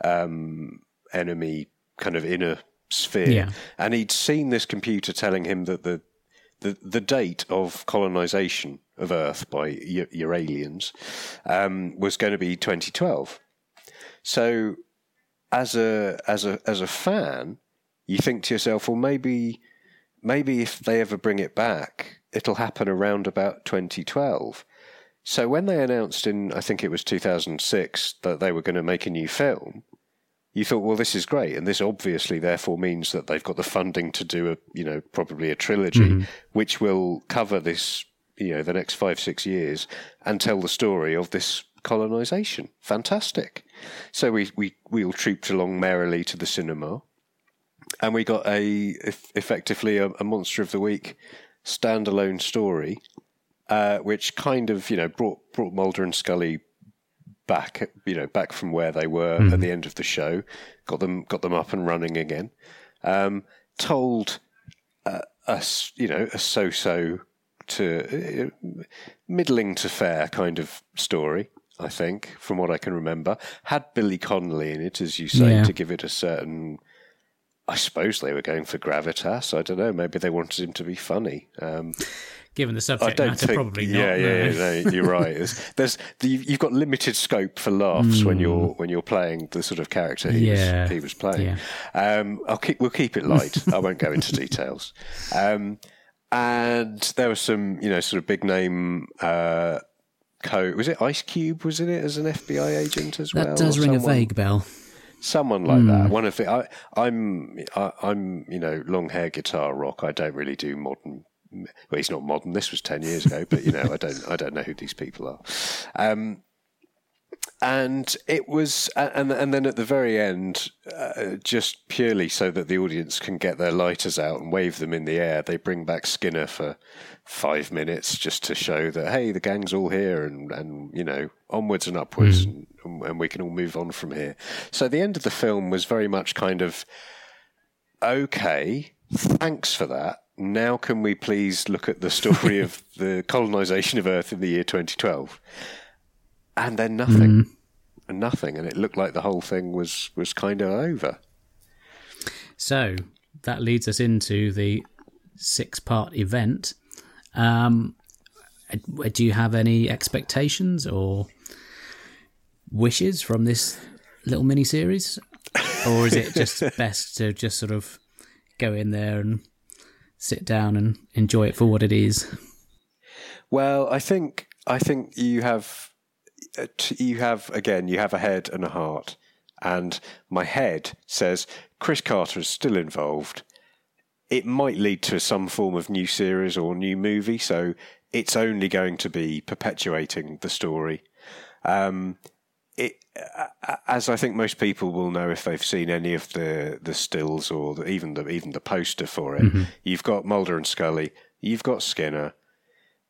um, enemy kind of inner sphere, Yeah. and he'd seen this computer telling him that the the, the date of colonization of Earth by your, your aliens um, was going to be 2012. So, as a as a as a fan, you think to yourself, well, maybe maybe if they ever bring it back, it'll happen around about 2012. So when they announced in, I think it was 2006, that they were going to make a new film, you thought, well, this is great, and this obviously therefore means that they've got the funding to do a, you know, probably a trilogy, which will cover this, you know, the next five six years and tell the story of this colonization. Fantastic. So we we we all trooped along merrily to the cinema, and we got a effectively a, a monster of the week standalone story, uh, which kind of you know brought brought Mulder and Scully back, you know, back from where they were at the end of the show, got them got them up and running again. Um, told uh, us, you know, a so-so to uh, middling to fair kind of story. I think, from what I can remember, had Billy Connolly in it, as you say, Yeah. to give it a certain. I suppose they were going for gravitas. I don't know. Maybe they wanted him to be funny. Um, given the I subject matter, think. probably not. yeah, yeah, no. yeah, no, you're right. There's, <laughs> there's the, you've got limited scope for laughs when you're when you're playing the sort of character he Hmm. Yeah, was he was playing. yeah. Um, I'll keep we'll keep it light. I won't go into details. Um, and there was some, you know, sort of big name. Uh, co was it Ice Cube? Was in it as an FBI agent as That well? That does ring a vague bell. someone like that. One of the, I, I'm, I, I'm, you know, long hair guitar rock. I don't really do modern. Well, he's not modern. This was ten years ago, but you know, I don't, I don't know who these people are. Um, and it was, and and then at the very end, uh, just purely so that the audience can get their lighters out and wave them in the air, they bring back Skinner for five minutes just to show that hey, the gang's all here, and and you know, onwards and upwards, and, and we can all move on from here. So the end of the film was very much kind of okay, thanks for that. Now, can we please look at the story of <laughs> the colonization of Earth in the year 2012? And then nothing, and nothing, and it looked like the whole thing was was kind of over. So that leads us into the six-part event. Um, uh, do you have any expectations or wishes from this little mini series, or is it just <laughs> best to just sort of go in there and sit down and enjoy it for what it is? Well, I think I think you have uh, you have again you have a head and a heart, and my head says Chris Carter is still involved. It might lead to some form of new series or new movie, so it's only going to be perpetuating the story. Um, it, uh, as I think most people will know if they've seen any of the, the stills or the, even the even the poster for it, you've got Mulder and Scully, you've got Skinner,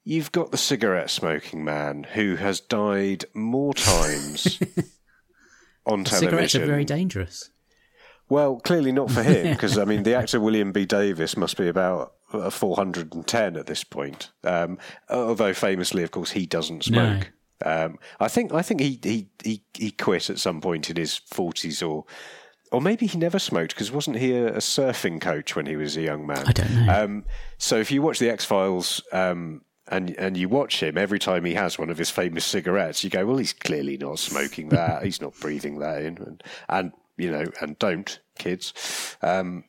you've got the cigarette smoking man who has died more times <laughs> on television. Cigarettes are very dangerous. Well, clearly not for him, <laughs> because I mean, the actor William B. Davis must be about uh, 410 at this point. Um, although famously, of course, he doesn't smoke. Um, I think I think he, he he he quit at some point in his 40s, or or maybe he never smoked because wasn't he a, a surfing coach when he was a young man? I don't know. Um, so if you watch the X Files. Um, and and you watch him every time he has one of his famous cigarettes, you go, well, he's clearly not smoking that. he's not breathing that in, and, and you know, and don't kids. Um,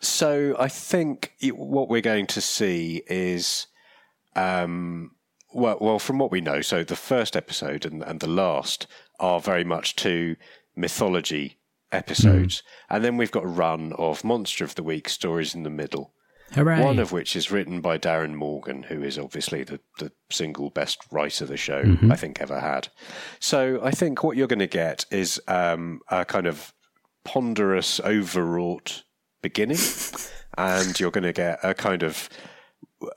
so I think it, what we're going to see is, um, well, well, from what we know, so the first episode and, and the last are very much two mythology episodes, and then we've got a run of Monster of the Week stories in the middle. Hooray! One of which is written by Darin Morgan, who is obviously the, the single best writer the show I think ever had. So I think what you're going to get is um, a kind of ponderous, overwrought beginning, <laughs> and you're going to get a kind of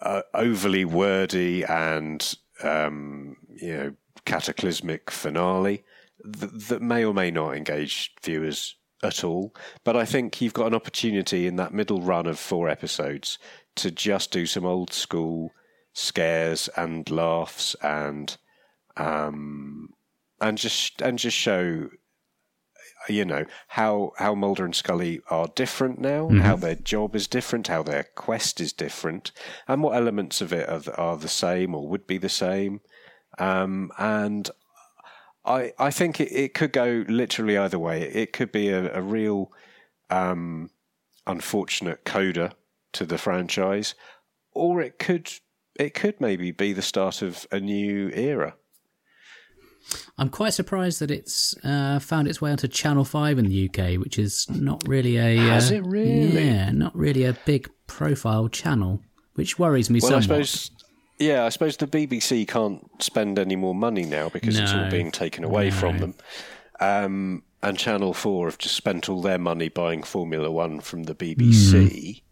uh, overly wordy and um, you know cataclysmic finale th- that may or may not engage viewers at all. But I think you've got an opportunity in that middle run of four episodes to just do some old school scares and laughs and um, and just and just show you know how how Mulder and Scully are different now, how their job is different, how their quest is different, and what elements of it are, are the same or would be the same. Um, and I I think it, it could go literally either way. It could be a, a real um, unfortunate coda to the franchise, or it could it could maybe be the start of a new era. I'm quite surprised that it's uh, found its way onto Channel Five in the UK, which is not really a. Has uh, it really? Yeah, not really a big profile channel, which worries me Well, I suppose. Yeah, I suppose the BBC can't spend any more money now because it's all being taken away from them. Um, and Channel 4 have just spent all their money buying Formula One from the BBC.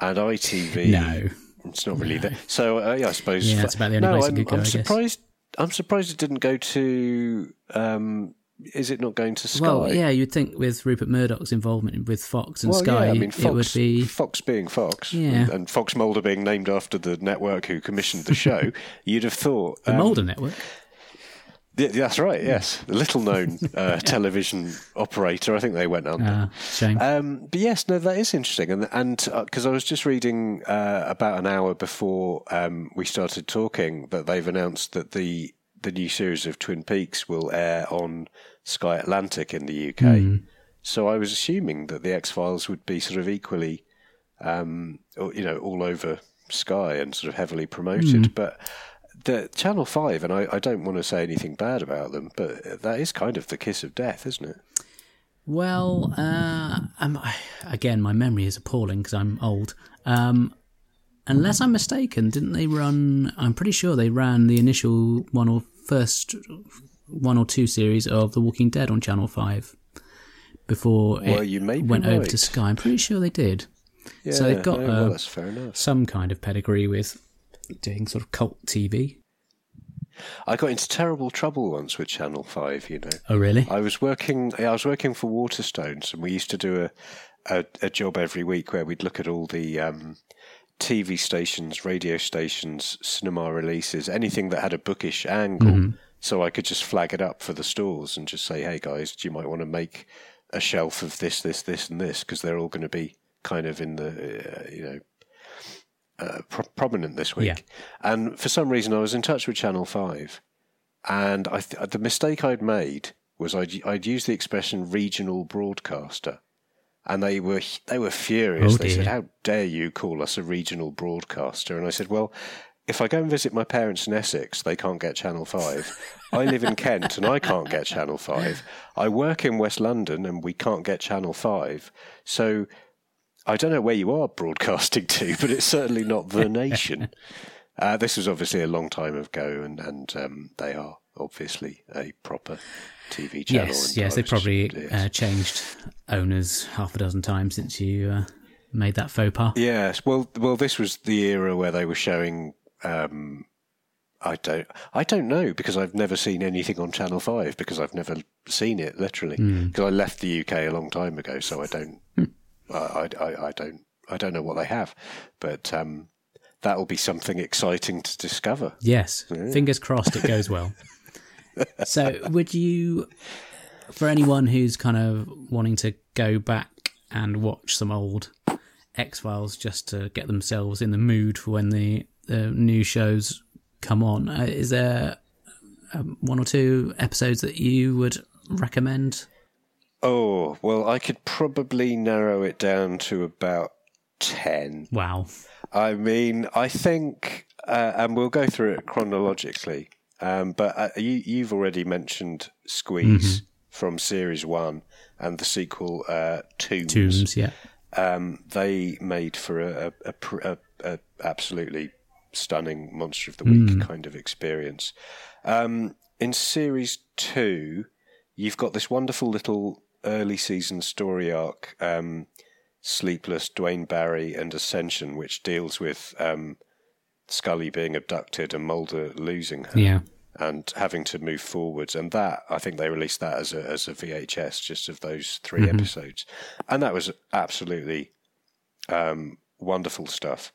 And ITV. No. It's not really there. So, uh, yeah, I suppose. Yeah, that's about the only no, place it I'm, could go, I'm I guess. surprised. I'm surprised it didn't go to. Um, is it not going to Sky? Well, yeah, you'd think with Rupert Murdoch's involvement with Fox and Well, Sky, yeah, I mean, Fox, it would be. Fox being Fox, Yeah. and, Fox Mulder being named after the network who commissioned the show. <laughs> you'd have thought The um, Mulder Network. Yeah, that's right. Yes, a little known uh, <laughs> television operator. I think they went under. Uh, shame. Um, but yes, no, that is interesting, and and because I was just reading uh, about an hour before um, we started talking that they've announced that the the new series of Twin Peaks will air on Sky Atlantic in the UK. So I was assuming that the X Files would be sort of equally, um, you know, all over Sky and sort of heavily promoted, but. The Channel Five, and I, I don't want to say anything bad about them, but that is kind of the kiss of death, isn't it? Well, uh, um, again, my memory is appalling because I'm old. Um, unless I'm mistaken, didn't they run? I'm pretty sure they ran the initial one or first one or two series of The Walking Dead on Channel Five before Well, it you may be went over to Sky. I'm pretty sure they did. Yeah, So they've got, no, uh, well, that's fair enough. Some kind of pedigree with doing sort of cult TV. I got into terrible trouble once with Channel Five. You know, Oh, really? I was working. I was working for Waterstones, and we used to do a a, a job every week where we'd look at all the um, TV stations, radio stations, cinema releases, anything that had a bookish angle. So I could just flag it up for the stores and just say, "Hey guys, do you might want to make a shelf of this, this, this, and this because they're all going to be kind of in the uh, you know." Uh, pro- prominent this week, Yeah. and for some reason I was in touch with Channel Five, and I th- the mistake I'd made was I'd, I'd used the expression regional broadcaster, and they were they were furious. Oh, they said, "How dare you call us a regional broadcaster?" And I said, "Well." If I go and visit my parents in Essex, they can't get Channel 5. I live in Kent and I can't get Channel 5. I work in West London and we can't get Channel 5. So I don't know where you are broadcasting to, <laughs> but it's certainly not the nation. <laughs> Uh, this was obviously a long time ago, and and um, they are obviously a proper TV channel. Yes, yes. They probably uh, changed owners half a dozen times since you uh, made that faux pas. Yes, well, well, this was the era where they were showing. Um, I don't, I don't know because I've never seen anything on Channel Five because I've never seen it literally because I left the UK a long time ago, so I don't, <laughs> I, I, I, don't, I don't know what they have, but um, that will be something exciting to discover. Yes, fingers crossed it goes well. <laughs> so, would you, for anyone who's kind of wanting to go back and watch some old X Files just to get themselves in the mood for when the, the new shows come on, uh, is there um, one or two episodes that you would recommend? Oh well, I could probably narrow it down to about ten. Wow. I mean, I think, uh, and we'll go through it chronologically. Um, but uh, you, you've already mentioned Squeeze from series one and the sequel uh, Tooms. Tooms, yeah. Um, they made for a, a, a, a, absolutely stunning monster of the week kind of experience. Um, in series two, you've got this wonderful little early season story arc, um, Sleepless, Duane Barry, and Ascension, which deals with um, Scully being abducted and Mulder losing her Yeah. and having to move forwards. And that I think they released that as a as a VHS, just of those 3 episodes, and that was absolutely um, wonderful stuff.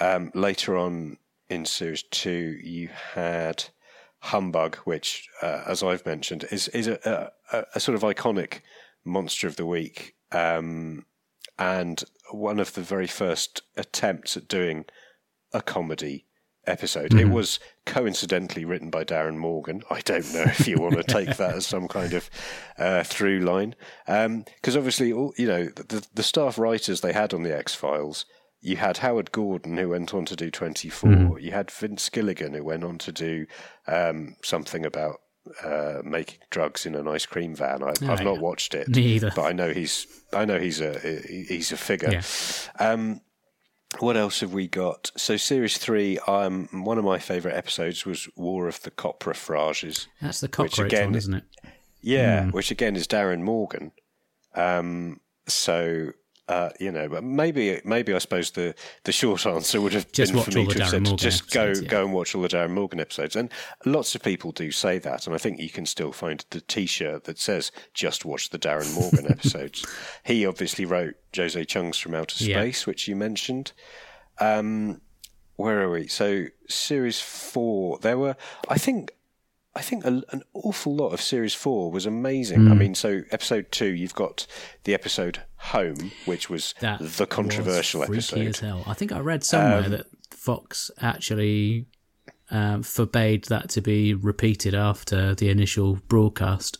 Um, later on in series two, you had Humbug, which, uh, as I've mentioned, is is a, a, a sort of iconic monster of the week, um, and one of the very first attempts at doing a comedy episode. It was coincidentally written by Darin Morgan. I don't know if you want to take that as some kind of uh, through line, because obviously, all, you know, the, the staff writers they had on the X Files. You had Howard Gordon, who went on to do 24. You had Vince Gilligan, who went on to do um, something about uh, making drugs in an ice cream van. I, I've not yeah. watched it, either. but I know he's I know he's a he's a figure. Yeah. Um, what else have we got? So series three, um, one of my favourite episodes was War of the Coprophages. That's the Which again- one, isn't it? Yeah, which again is Darin Morgan. Um, so uh, you know, but maybe maybe I suppose the, the short answer would have Just been for me to have said just go yeah. go and watch all the Darin Morgan episodes, and lots of people do say that, and I think you can still find the T-shirt that says just watch the Darin Morgan <laughs> episodes. He obviously wrote Jose Chung's From Outer Yeah. Space, which you mentioned. Um, where are we? So series four, there were, I think, I think a, an awful lot of series four was amazing. I Hmm. mean, so episode two, you've got the episode Home, which was That the controversial was freaky as episode. Um, hell. I think I read somewhere that Fox actually um, forbade that to be repeated after the initial broadcast.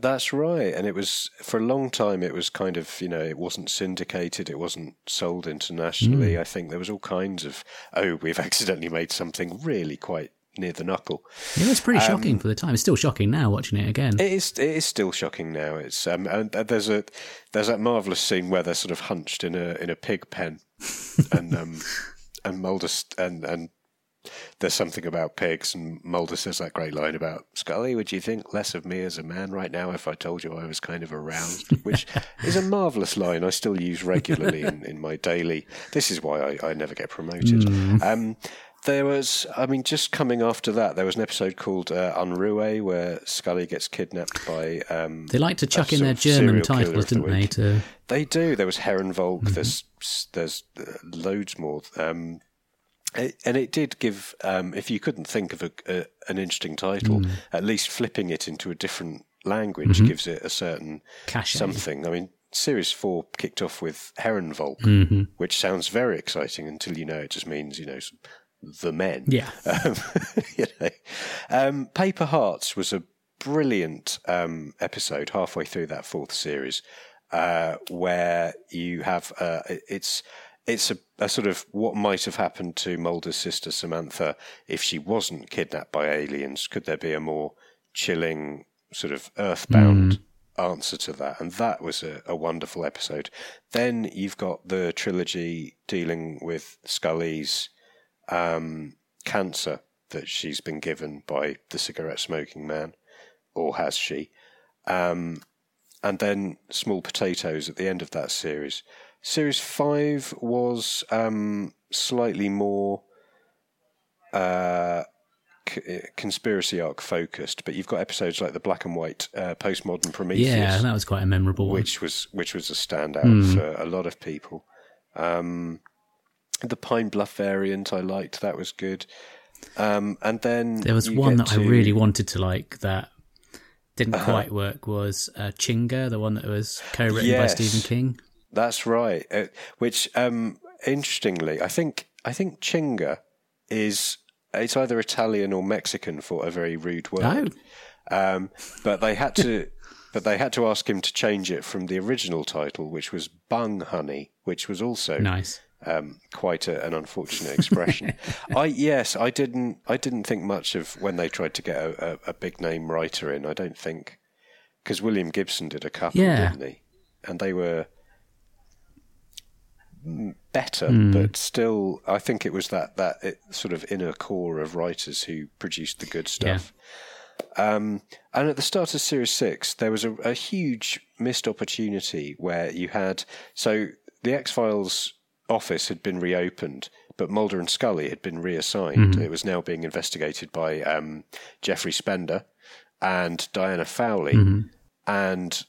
That's right, and it was for a long time. It was kind of you know it wasn't syndicated, it wasn't sold internationally. Hmm. I think there was all kinds of oh we've <laughs> accidentally made something really quite near the knuckle. It was pretty shocking for the time. It's still shocking now watching it again. It is. It is still shocking now. It's um, and there's a there's that marvelous scene where they're sort of hunched in a in a pig pen, <laughs> and um, and Mulder and and there's something about pigs, and Mulder says that great line about Scully. Would you think less of me as a man right now if I told you I was kind of aroused? <laughs> Which is a marvelous line. I still use regularly in, in my daily. This is why I, I never get promoted. Um, there was, I mean, just coming after that, there was an episode called uh, Unruhe where Scully gets kidnapped by. Um, They like to chuck in their German titles, didn't they? To They do. There was Herrenvolk. There's there's uh, loads more. Um, it, and it did give. Um, if you couldn't think of a, a, an interesting title, at least flipping it into a different language gives it a certain Cachet. something. I mean, Series Four kicked off with Herrenvolk, which sounds very exciting until you know it just means you know the men. yeah, <laughs> Um, <laughs> you know. um, Paper Hearts was a brilliant um, episode halfway through that fourth series, uh, where you have uh, it's it's a, a sort of what might have happened to Mulder's sister Samantha if she wasn't kidnapped by aliens. Could there be a more chilling sort of earthbound answer to that? And that was a, a wonderful episode. Then you've got the trilogy dealing with Scully's um, cancer that she's been given by the cigarette smoking man, or has she? Um, and then Small Potatoes at the end of that series. Series five was um, slightly more uh, c- conspiracy arc focused, but you've got episodes like the black and white uh, postmodern Prometheus yeah, that was quite a memorable one. which was which was a standout for a lot of people. Um, the Pine Bluff variant I liked. That was good. Um, and then There was one that I really wanted to like that didn't Uh-huh. quite work. Was uh, Chinga, the one that was co-written by Stephen King? That's right. Uh, which, um, interestingly, I think I think Chinga is it's either Italian or Mexican for a very rude word. Oh, Um, but they had to, <laughs> but they had to ask him to change it from the original title, which was Bung Honey, which was also nice. Um, quite a, an unfortunate expression. <laughs> I yes, I didn't I didn't think much of when they tried to get a, a, a big name writer in. I don't think because William Gibson did a couple, Yeah. didn't he? And they were mm, better, Hmm. but still, I think it was that that it, sort of inner core of writers who produced the good stuff. Um, and at the start of Series 6, there was a, a huge missed opportunity where you had. So the X Files office had been reopened, but Mulder and Scully had been reassigned. It was now being investigated by um, Jeffrey Spender and Diana Fowley. And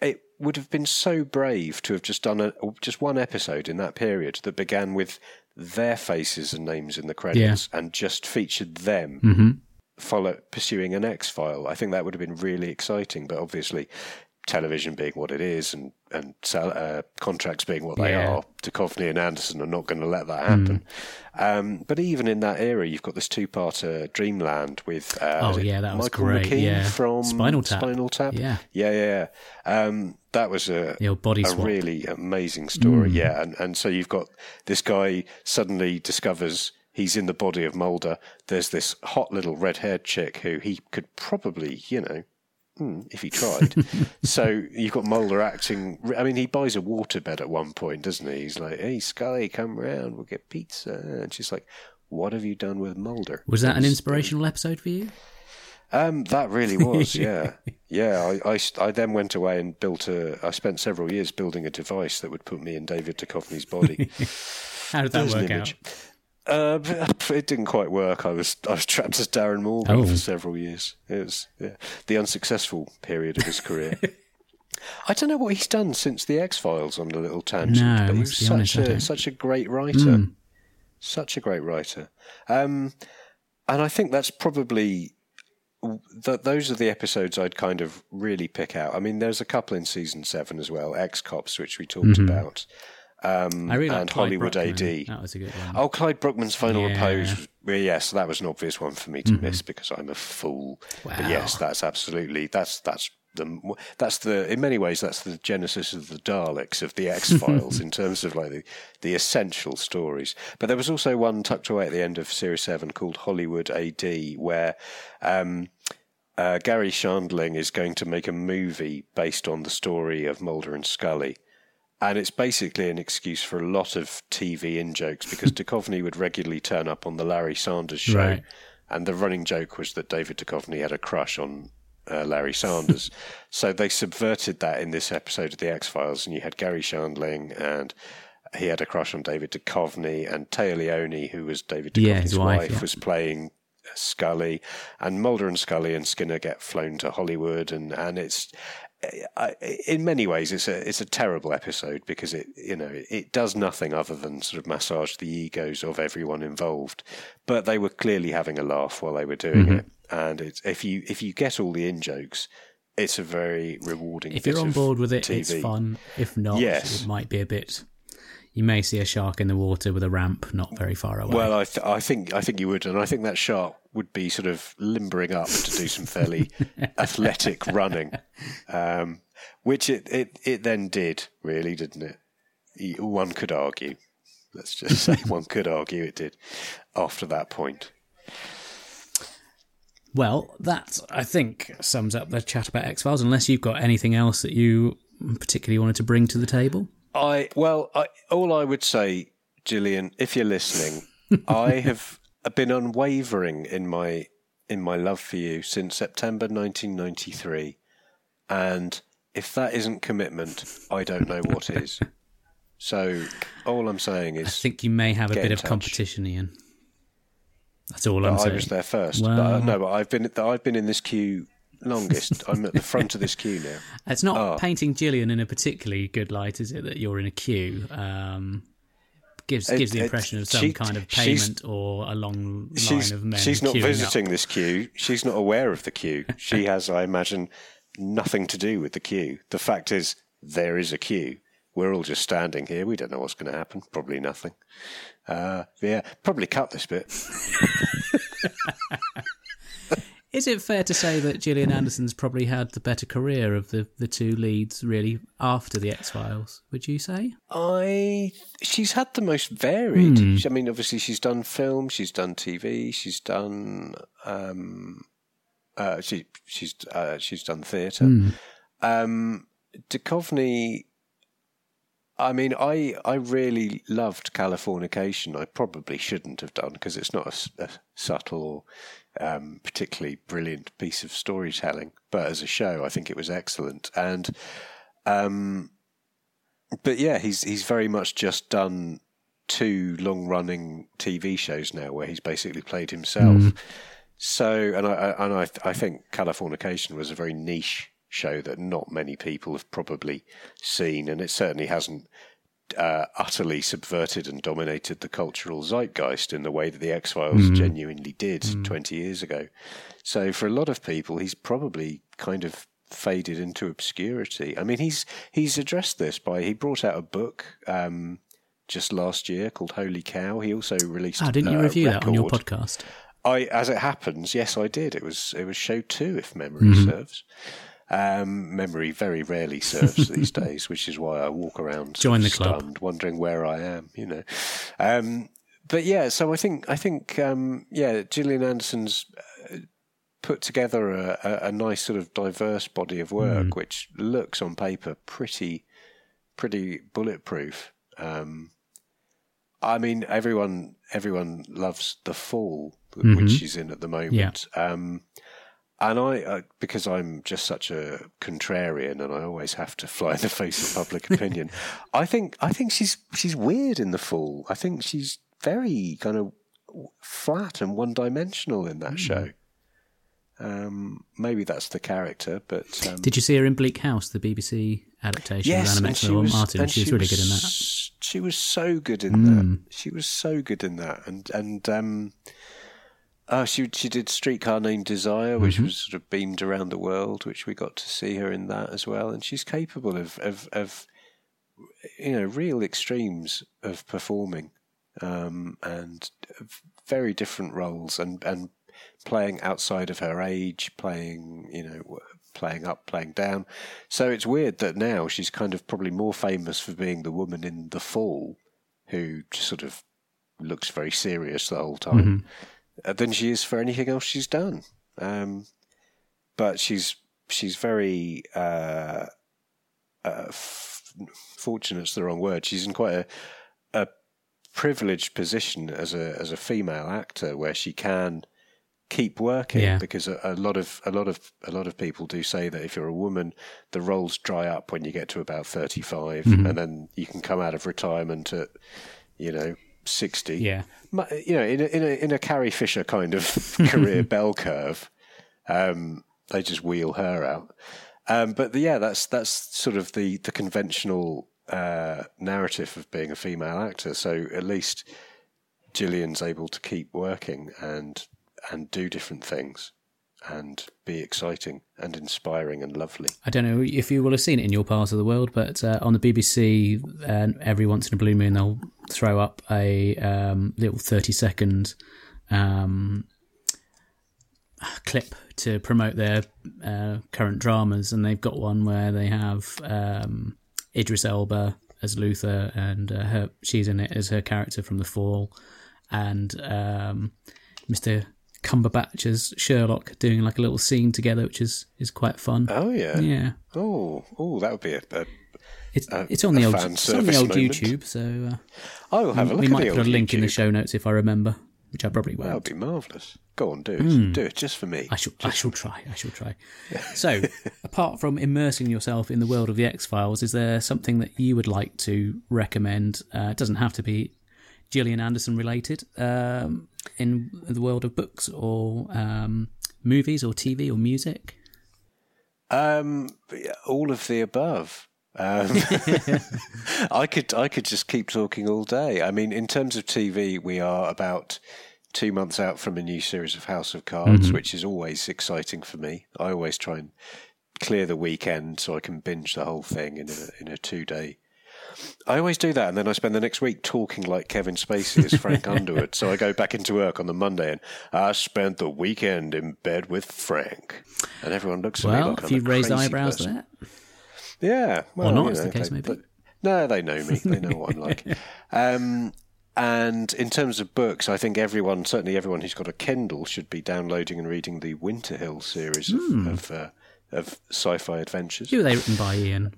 it would have been so brave to have just done a, just one episode in that period that began with their faces and names in the credits and just featured them hmm follow pursuing an X file. I think that would have been really exciting. But obviously, television being what it is, and and uh, contracts being what they Yeah. are, Duchovny and Anderson are not going to let that happen. Um, but even in that era, you've got this two-parter Dreamland with uh, Oh, yeah, that was Michael great, McKean yeah. from Spinal Tap. Spinal Tap. Yeah. yeah, yeah. yeah. Um, that was a a. Really amazing story. Yeah, and and so you've got this guy suddenly discovers he's in the body of Mulder. There's this hot little red-haired chick who he could probably, you know. Hmm, If he tried, <laughs> so you've got Mulder acting. I mean, he buys a waterbed at one point, doesn't he? He's like, "Hey, Scully, come round. We'll get pizza." And she's like, "What have you done with Mulder?" Was that an inspirational episode for you? um, that really was, <laughs> yeah, yeah. I, I, I then went away and built a. I spent several years building a device that would put me in David Duchovny's body. <laughs> How did that There's work out? Uh, <laughs> it didn't quite work. I was I was trapped as Darin Morgan Oh. for several years. It was yeah, the unsuccessful period of his career. <laughs> I don't know what he's done since the X Files on the little tangent, No, but he was honest, such I a such a great writer, such a great writer. Um, and I think that's probably th- those are the episodes I'd kind of really pick out. I mean, there's a couple in season seven as well, X Cops, which we talked about, um, I really and Hollywood Bruckman. AD. That was a good one. Oh, Clyde Bruckman's final Yeah. Mm-hmm. pose. Well, yes, that was an obvious one for me to miss because I'm a fool. But yes, that's absolutely that's that's the that's the in many ways that's the genesis of the Daleks of the X Files <laughs> in terms of like the, the essential stories. But there was also one tucked away at the end of series seven called Hollywood AD, where. Um, uh, Garry Shandling is going to make a movie based on the story of Mulder and Scully. And it's basically an excuse for a lot of TV in jokes because <laughs> Duchovny would regularly turn up on the Larry Sanders show. Right. And the running joke was that David Duchovny had a crush on uh, Larry Sanders. <laughs> so they subverted that in this episode of The X Files. And you had Garry Shandling and he had a crush on David Duchovny. And Téa Leoni, who was David Yeah, Duchovny's his wife, wife, yeah. was playing Scully, and Mulder and Scully and Skinner get flown to Hollywood, and and it's. I, in many ways, it's a it's a terrible episode because it you know it does nothing other than sort of massage the egos of everyone involved, but they were clearly having a laugh while they were doing Mm-hmm. it, and it's if you if you get all the in jokes, it's a very rewarding. if you're on board with it, TV. it's fun. If not, Yes. it might be a bit. You may see a shark in the water with a ramp not very far away. Well, I, th- I think I think you would, and I think that shark would be sort of limbering up to do some fairly <laughs> athletic running, um, which it, it it then did, really, didn't it? One could argue. Let's just say <laughs> one could argue it did. After that point, Well, that I think sums up the chat about X Files. Unless you've got anything else that you particularly wanted to bring to the table. I well, I, all I would say, Gillian, if you're listening, <laughs> I have been unwavering in my in my love for you since September 1993, and if that isn't commitment, I don't know what is. <laughs> So all I'm saying is, I think you may have a bit of touch. competition, Ian. That's all I'm I saying. I was there first. Well- But, uh, no, but I've been I've been in this queue longest. I'm at the front of this queue now. <laughs> It's not Oh. painting Gillian in a particularly good light, is it? That you're in a queue. Um, gives gives the impression of some she- kind of payment or a long line of men. she's not visiting up. this queue. She's not aware of the queue. She <laughs> has, I imagine, nothing to do with the queue. The fact is, there is a queue. We're all just standing here. We don't know what's going to happen. Probably nothing. Uh, yeah, probably cut this bit. <laughs> Is it fair to say that Gillian Anderson's probably had the better career of the, the two leads, really, after the X Files? Would you say? I she's had the most varied. Hmm. I mean, obviously she's done film, she's done TV, she's done um, uh, she she's uh, she's done theatre. Hmm. Um, Duchovny. I mean, I I really loved Californication. I probably shouldn't have done because it's not a subtle or um, particularly brilliant piece of storytelling. But as a show, I think it was excellent. And um, but yeah, he's he's very much just done two long running TV shows now where he's basically played himself. So, and I I- and I I think Californication was a very niche show that not many people have probably seen, and it certainly hasn't uh, utterly subverted and dominated the cultural zeitgeist in the way that the X Files genuinely did twenty years ago. So, for a lot of people, he's probably kind of faded into obscurity. I mean, he's he's addressed this by he brought out a book. Um, just last year, called Holy Cow. He also released. Oh, didn't you uh, a review that on your podcast? I, as it happens, yes, I did. It was it was show two, if memory serves. Um, memory very rarely serves <laughs> these days, which is why I walk around Join the club. stunned, wondering where I am. You know, um, but yeah. So I think I think um, yeah, Gillian Anderson's uh, put together a, a, a nice sort of diverse body of work, which looks on paper pretty pretty bulletproof. Um, I mean, everyone everyone loves the fall, which she's in at the moment. Um, and I, uh, because I'm just such a contrarian, and I always have to fly in <laughs> the face of public opinion. <laughs> I think I think she's she's weird in the fall. I think she's very kind of flat and one dimensional in that show. Um, maybe that's the character, but um, Did you see her in Bleak House, the BBC adaptation yes, of Anna and she Maxwell was, Martin? and She was really good in that. Hmm. She was so good in that. She was so good in that, and and um, Oh, she she did Streetcar Named Desire, which was sort of beamed around the world, which we got to see her in that as well. And she's capable of of, of you know real extremes of performing, um, and very different roles, and and playing outside of her age, playing you know playing up, playing down. So it's weird that now she's kind of probably more famous for being the woman in The Fall, who just sort of looks very serious the whole time uh, than she is for anything else she's done. Um, but she's she's very uh, uh, f- fortunate's the wrong word. She's in quite a, a privileged position as a as a female actor where she can keep working Yeah. because a, a lot of a lot of a lot of people do say that if you're a woman the roles dry up when you get to about 35 Mm-hmm. and then you can come out of retirement at you know 60 Yeah. you know, in a, in a in a Carrie Fisher kind of <laughs> career bell curve, um, they just wheel her out. Um, but yeah, that's that's sort of the the conventional uh, narrative of being a female actor. So at least Gillian's able to keep working and and do different things and be exciting and inspiring and lovely. I don't know if you will have seen it in your part of the world, but uh, on the BBC, uh, every once in a blue moon, they'll throw up a um, little 30 second um, clip to promote their uh, current dramas. And they've got one where they have um, Idris Elba as Luther, and uh, her, she's in it as her character from The Fall, and um, Mr. Cumberbatch as Sherlock doing like a little scene together, which is, is quite fun. Oh yeah. Yeah, Oh oh, that would be a. a it's A- it's on the old it's on the old moment. YouTube, so uh, I will have a look we might put a link in the show notes if I remember, which I probably will. That would be marvellous. Go on, do it. Do it just for me. I shall I shall try. I shall try. <laughs> So, apart from immersing yourself in the world of the X Files, is there something that you would like to recommend? Uh, it doesn't have to be Gillian Anderson related um, in the world of books or um, movies or TV or music. Um, all of the above. Um, <laughs> I could I could just keep talking all day. I mean, in terms of TV, we are about two months out from a new series of House of Cards, which is always exciting for me. I always try and clear the weekend so I can binge the whole thing in a in a two day. I always do that, and then I spend the next week talking like Kevin Spacey as Frank <laughs> Underwood. So I go back into work on the Monday, and I spent the weekend in bed with Frank, and everyone looks at me like if I'm you raised eyebrows person. there, Yeah, well, not, you as the case they- may no, they know me. They know what I'm like. <laughs> Um, and in terms of books, I think everyone, certainly everyone who's got a Kindle, should be downloading and reading the Winter Hill series of Hmm. of, uh, of sci-fi adventures. who are they written by, Ian?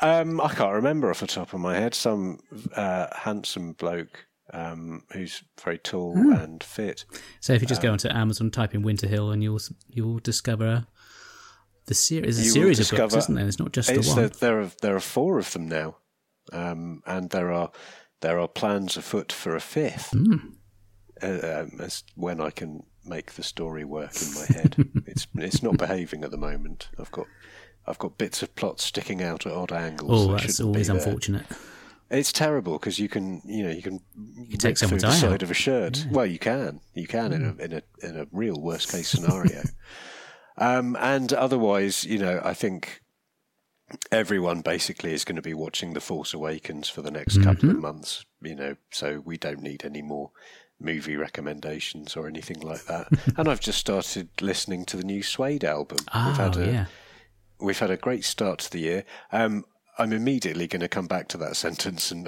Um, I can't remember off the top of my head. Some uh, handsome bloke um, who's very tall Hmm. and fit. So if you just go Um, onto Amazon, type in Winter Hill, and you'll you'll discover the series. There's a series of books, isn't there? It's not just the one. the, there are there are four of them now, um, and there are there are plans afoot for a fifth. Hmm. Uh, um, as when I can make the story work in my head, <laughs> it's it's not behaving at the moment. I've got I've got bits of plot sticking out at odd angles. Oh, that that's always unfortunate. It's terrible because you can, you know, you can, take rip through someone's the side out. of a shirt. Well, you can, you can in Hmm. a in a in a real worst case scenario. <laughs> um, and otherwise, you know, I think everyone basically is going to be watching The Force Awakens for the next couple Mm-hmm. of months. You know, so we don't need any more movie recommendations or anything like that. <laughs> and I've just started listening to the new Suede album. We've Oh, had a, yeah. We've had a great start to the year. Um, I'm immediately going to come back to that sentence, <laughs> and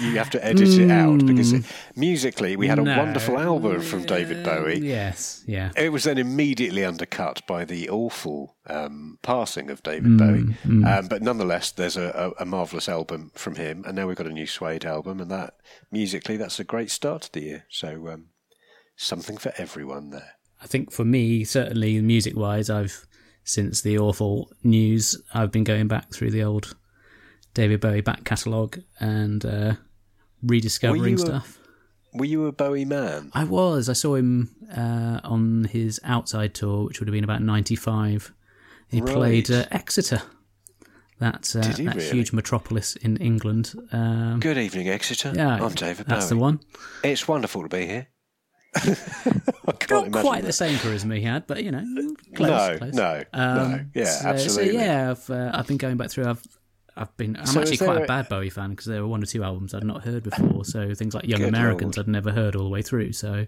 you have to edit it out because it, musically we had a No. wonderful album from David Bowie. Yes, yeah. It was then immediately undercut by the awful um, passing of David Mm, Bowie. Um, but nonetheless, there's a, a, a marvellous album from him, and now we've got a new Suede album, and that musically, that's a great start to the year. So um, something for everyone there. I think for me, certainly music wise, I've since the awful news, I've been going back through the old David Bowie back catalogue and uh, rediscovering Were you a- stuff. Were you a Bowie man? I was. I saw him uh, on his outside tour, which would have been about '95. He played uh, Exeter, that uh, that really? huge metropolis in England. Um, Good evening, Exeter. yeah, I'm David that's Bowie. the one. It's wonderful to be here. Can't quite that. the same charisma he had, but you know, close. No, close. no, Um, no. Yeah, so, absolutely. So yeah, I've uh, I've been going back through. I've I've been. I'm So actually quite a a- bad Bowie fan because there were one or two albums I'd not heard before. So things like Young Americans Lord. I'd never heard all the way through. So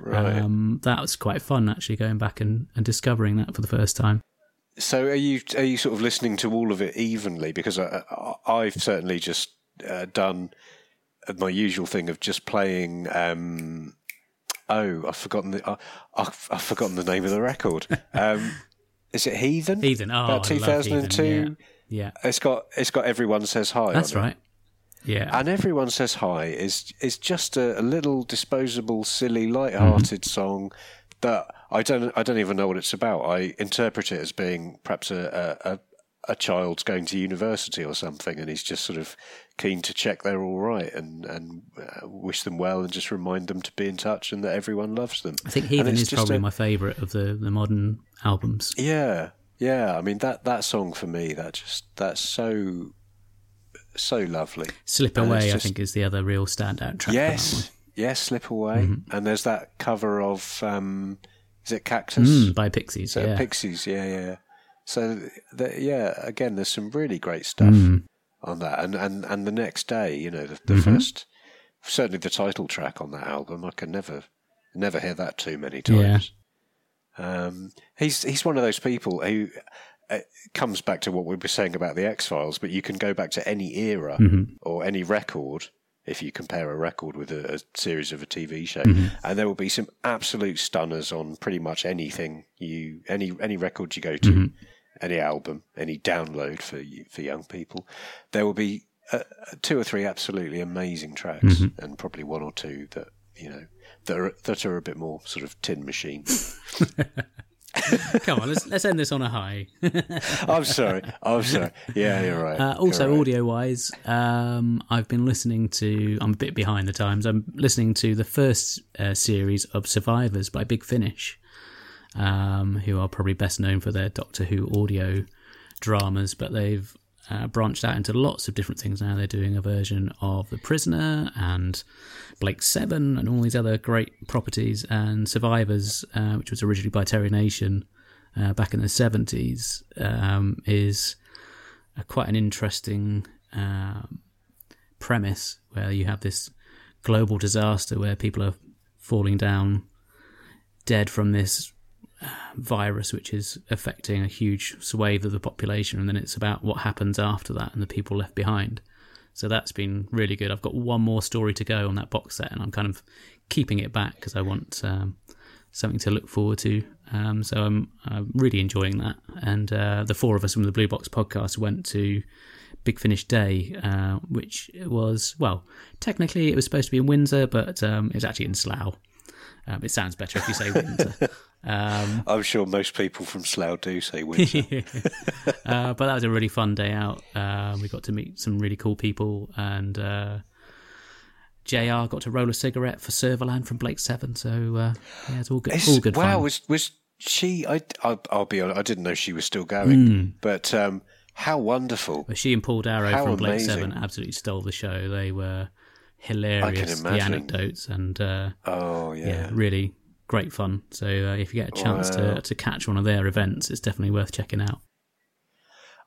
Right. um, that was quite fun actually going back and, and discovering that for the first time. So are you are you sort of listening to all of it evenly? Because I, I, I've certainly just uh, done my usual thing of just playing. Um, oh, I've forgotten the I, I've, I've forgotten the name of the record. Um, is it Heathen? Heathen, oh, about two thousand and two. Heathen, Yeah, It's got it's got everyone says hi. that's on it. right. Yeah, And everyone says hi is is just a, a little disposable, silly, light-hearted Mm-hmm. song that I don't I don't even know what it's about. I interpret it as being perhaps a a, a, a child's going to university or something, and he's just sort of keen to check they're all right and and uh, wish them well and just remind them to be in touch and that everyone loves them. I think Heathen is probably a- my favourite of the the modern albums. Yeah, yeah. I mean that that song for me that just that's so so lovely. Slip And Away, I think, is the other real standout track. for that one. Yes, yes, slip away. Mm-hmm. And there's that cover of um, is it Cactus? Mm, by Pixies. So yeah. Pixies, yeah, yeah. So the, yeah, again, there's some really great stuff Mm. On that, and and and the next day, you know, the, Mm-hmm. first, certainly the title track on that album, I can never never hear that too many times. Um, he's he's one of those people who. Uh, comes back to what we were saying about the X Files, but you can go back to any era Mm-hmm. or any record if you compare a record with a, a series of a TV show, Mm-hmm. and there will be some absolute stunners on pretty much anything you any any record you go to, Mm-hmm. Any album, any download for for young people. There will be uh, two or three absolutely amazing tracks, Mm-hmm. and probably one or two that you know that are that are a bit more sort of tin machine. <laughs> <laughs> Come on, let's let's end this on a high. <laughs> I'm sorry, I'm sorry. Yeah, you're right. Uh, also, You're right. audio wise, um, I've been listening to. I'm a bit behind the times. I'm listening to the first uh, series of Survivors by Big Finish, um, who are probably best known for their Doctor Who audio dramas, but they've uh, branched out into lots of different things now. They're doing a version of The Prisoner and Blake Seven and all these other great properties. And Survivors, uh, which was originally by Terry Nation uh, back in the 70s, um, is a, quite an interesting um, premise where you have this global disaster where people are falling down dead from this virus which is affecting a huge swathe of the population and then it's about what happens after that and the people left behind so that's been really good i've got one more story to go on that box set and i'm kind of keeping it back because i want um, something to look forward to um, so I'm, I'm really enjoying that and uh, the four of us from the blue box podcast went to Big Finish Day, uh, which was well, technically it was supposed to be in Windsor, but um, it was actually in Slough. Um, it sounds better if you say Windsor. <laughs> um, <laughs> I'm sure most people from Slough do say <laughs> Windsor. <laughs> uh, but that was a really fun day out. Uh, we got to meet some really cool people, and uh, JR got to roll a cigarette for Servalan from Blake Seven. So uh, yeah, it's all good. It's- all good wow, fun. was was she? I, I will be honest. I didn't know she was still going. Hmm. But um, how wonderful! She and Paul Darrow How from Blake amazing. Seven absolutely stole the show. They were hilarious. The anecdotes and uh, Oh yeah. yeah, really great fun. So uh, if you get a chance Wow. to to catch one of their events, it's definitely worth checking out.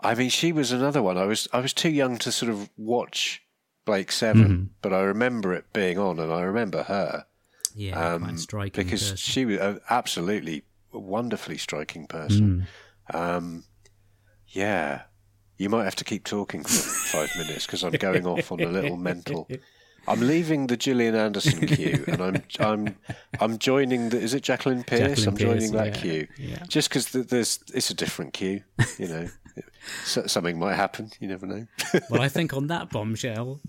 I mean, she was another one. I was I was too young to sort of watch Blake 7 Mm-hmm. but I remember it being on, and I remember her Yeah, um, striking because person. she was an absolutely wonderfully striking person. Mm. Um, yeah. You might have to keep talking for five minutes because I'm going off on a little mental. <laughs> I'm leaving the Gillian Anderson <laughs> queue, and I'm I'm I'm joining the. Is it Jacqueline Pearce? Jacqueline I'm joining Pearce, that yeah, queue, yeah. just because there's it's a different queue. You know, <laughs> so, something might happen. You never know. <laughs> well, I think on that bombshell,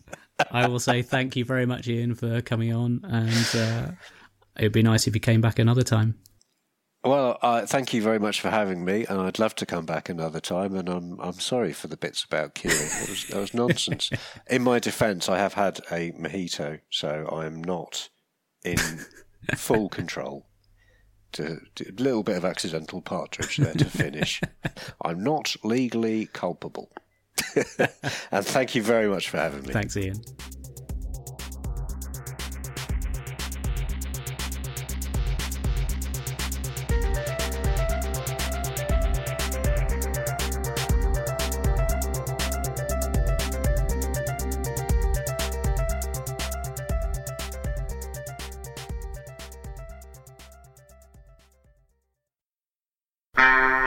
I will say thank you very much, Ian, for coming on, and uh, it'd be nice if you came back another time. Well, uh, thank you very much for having me, and I'd love to come back another time. And I'm I'm sorry for the bits about queuing. That was, that was nonsense. <laughs> In my defence, I have had a mojito, so I'm not in full control. To, to- a little bit of accidental partridge there to finish. <laughs> I'm not legally culpable. <laughs> and thank you very much for having me. Thanks, Ian. Bye.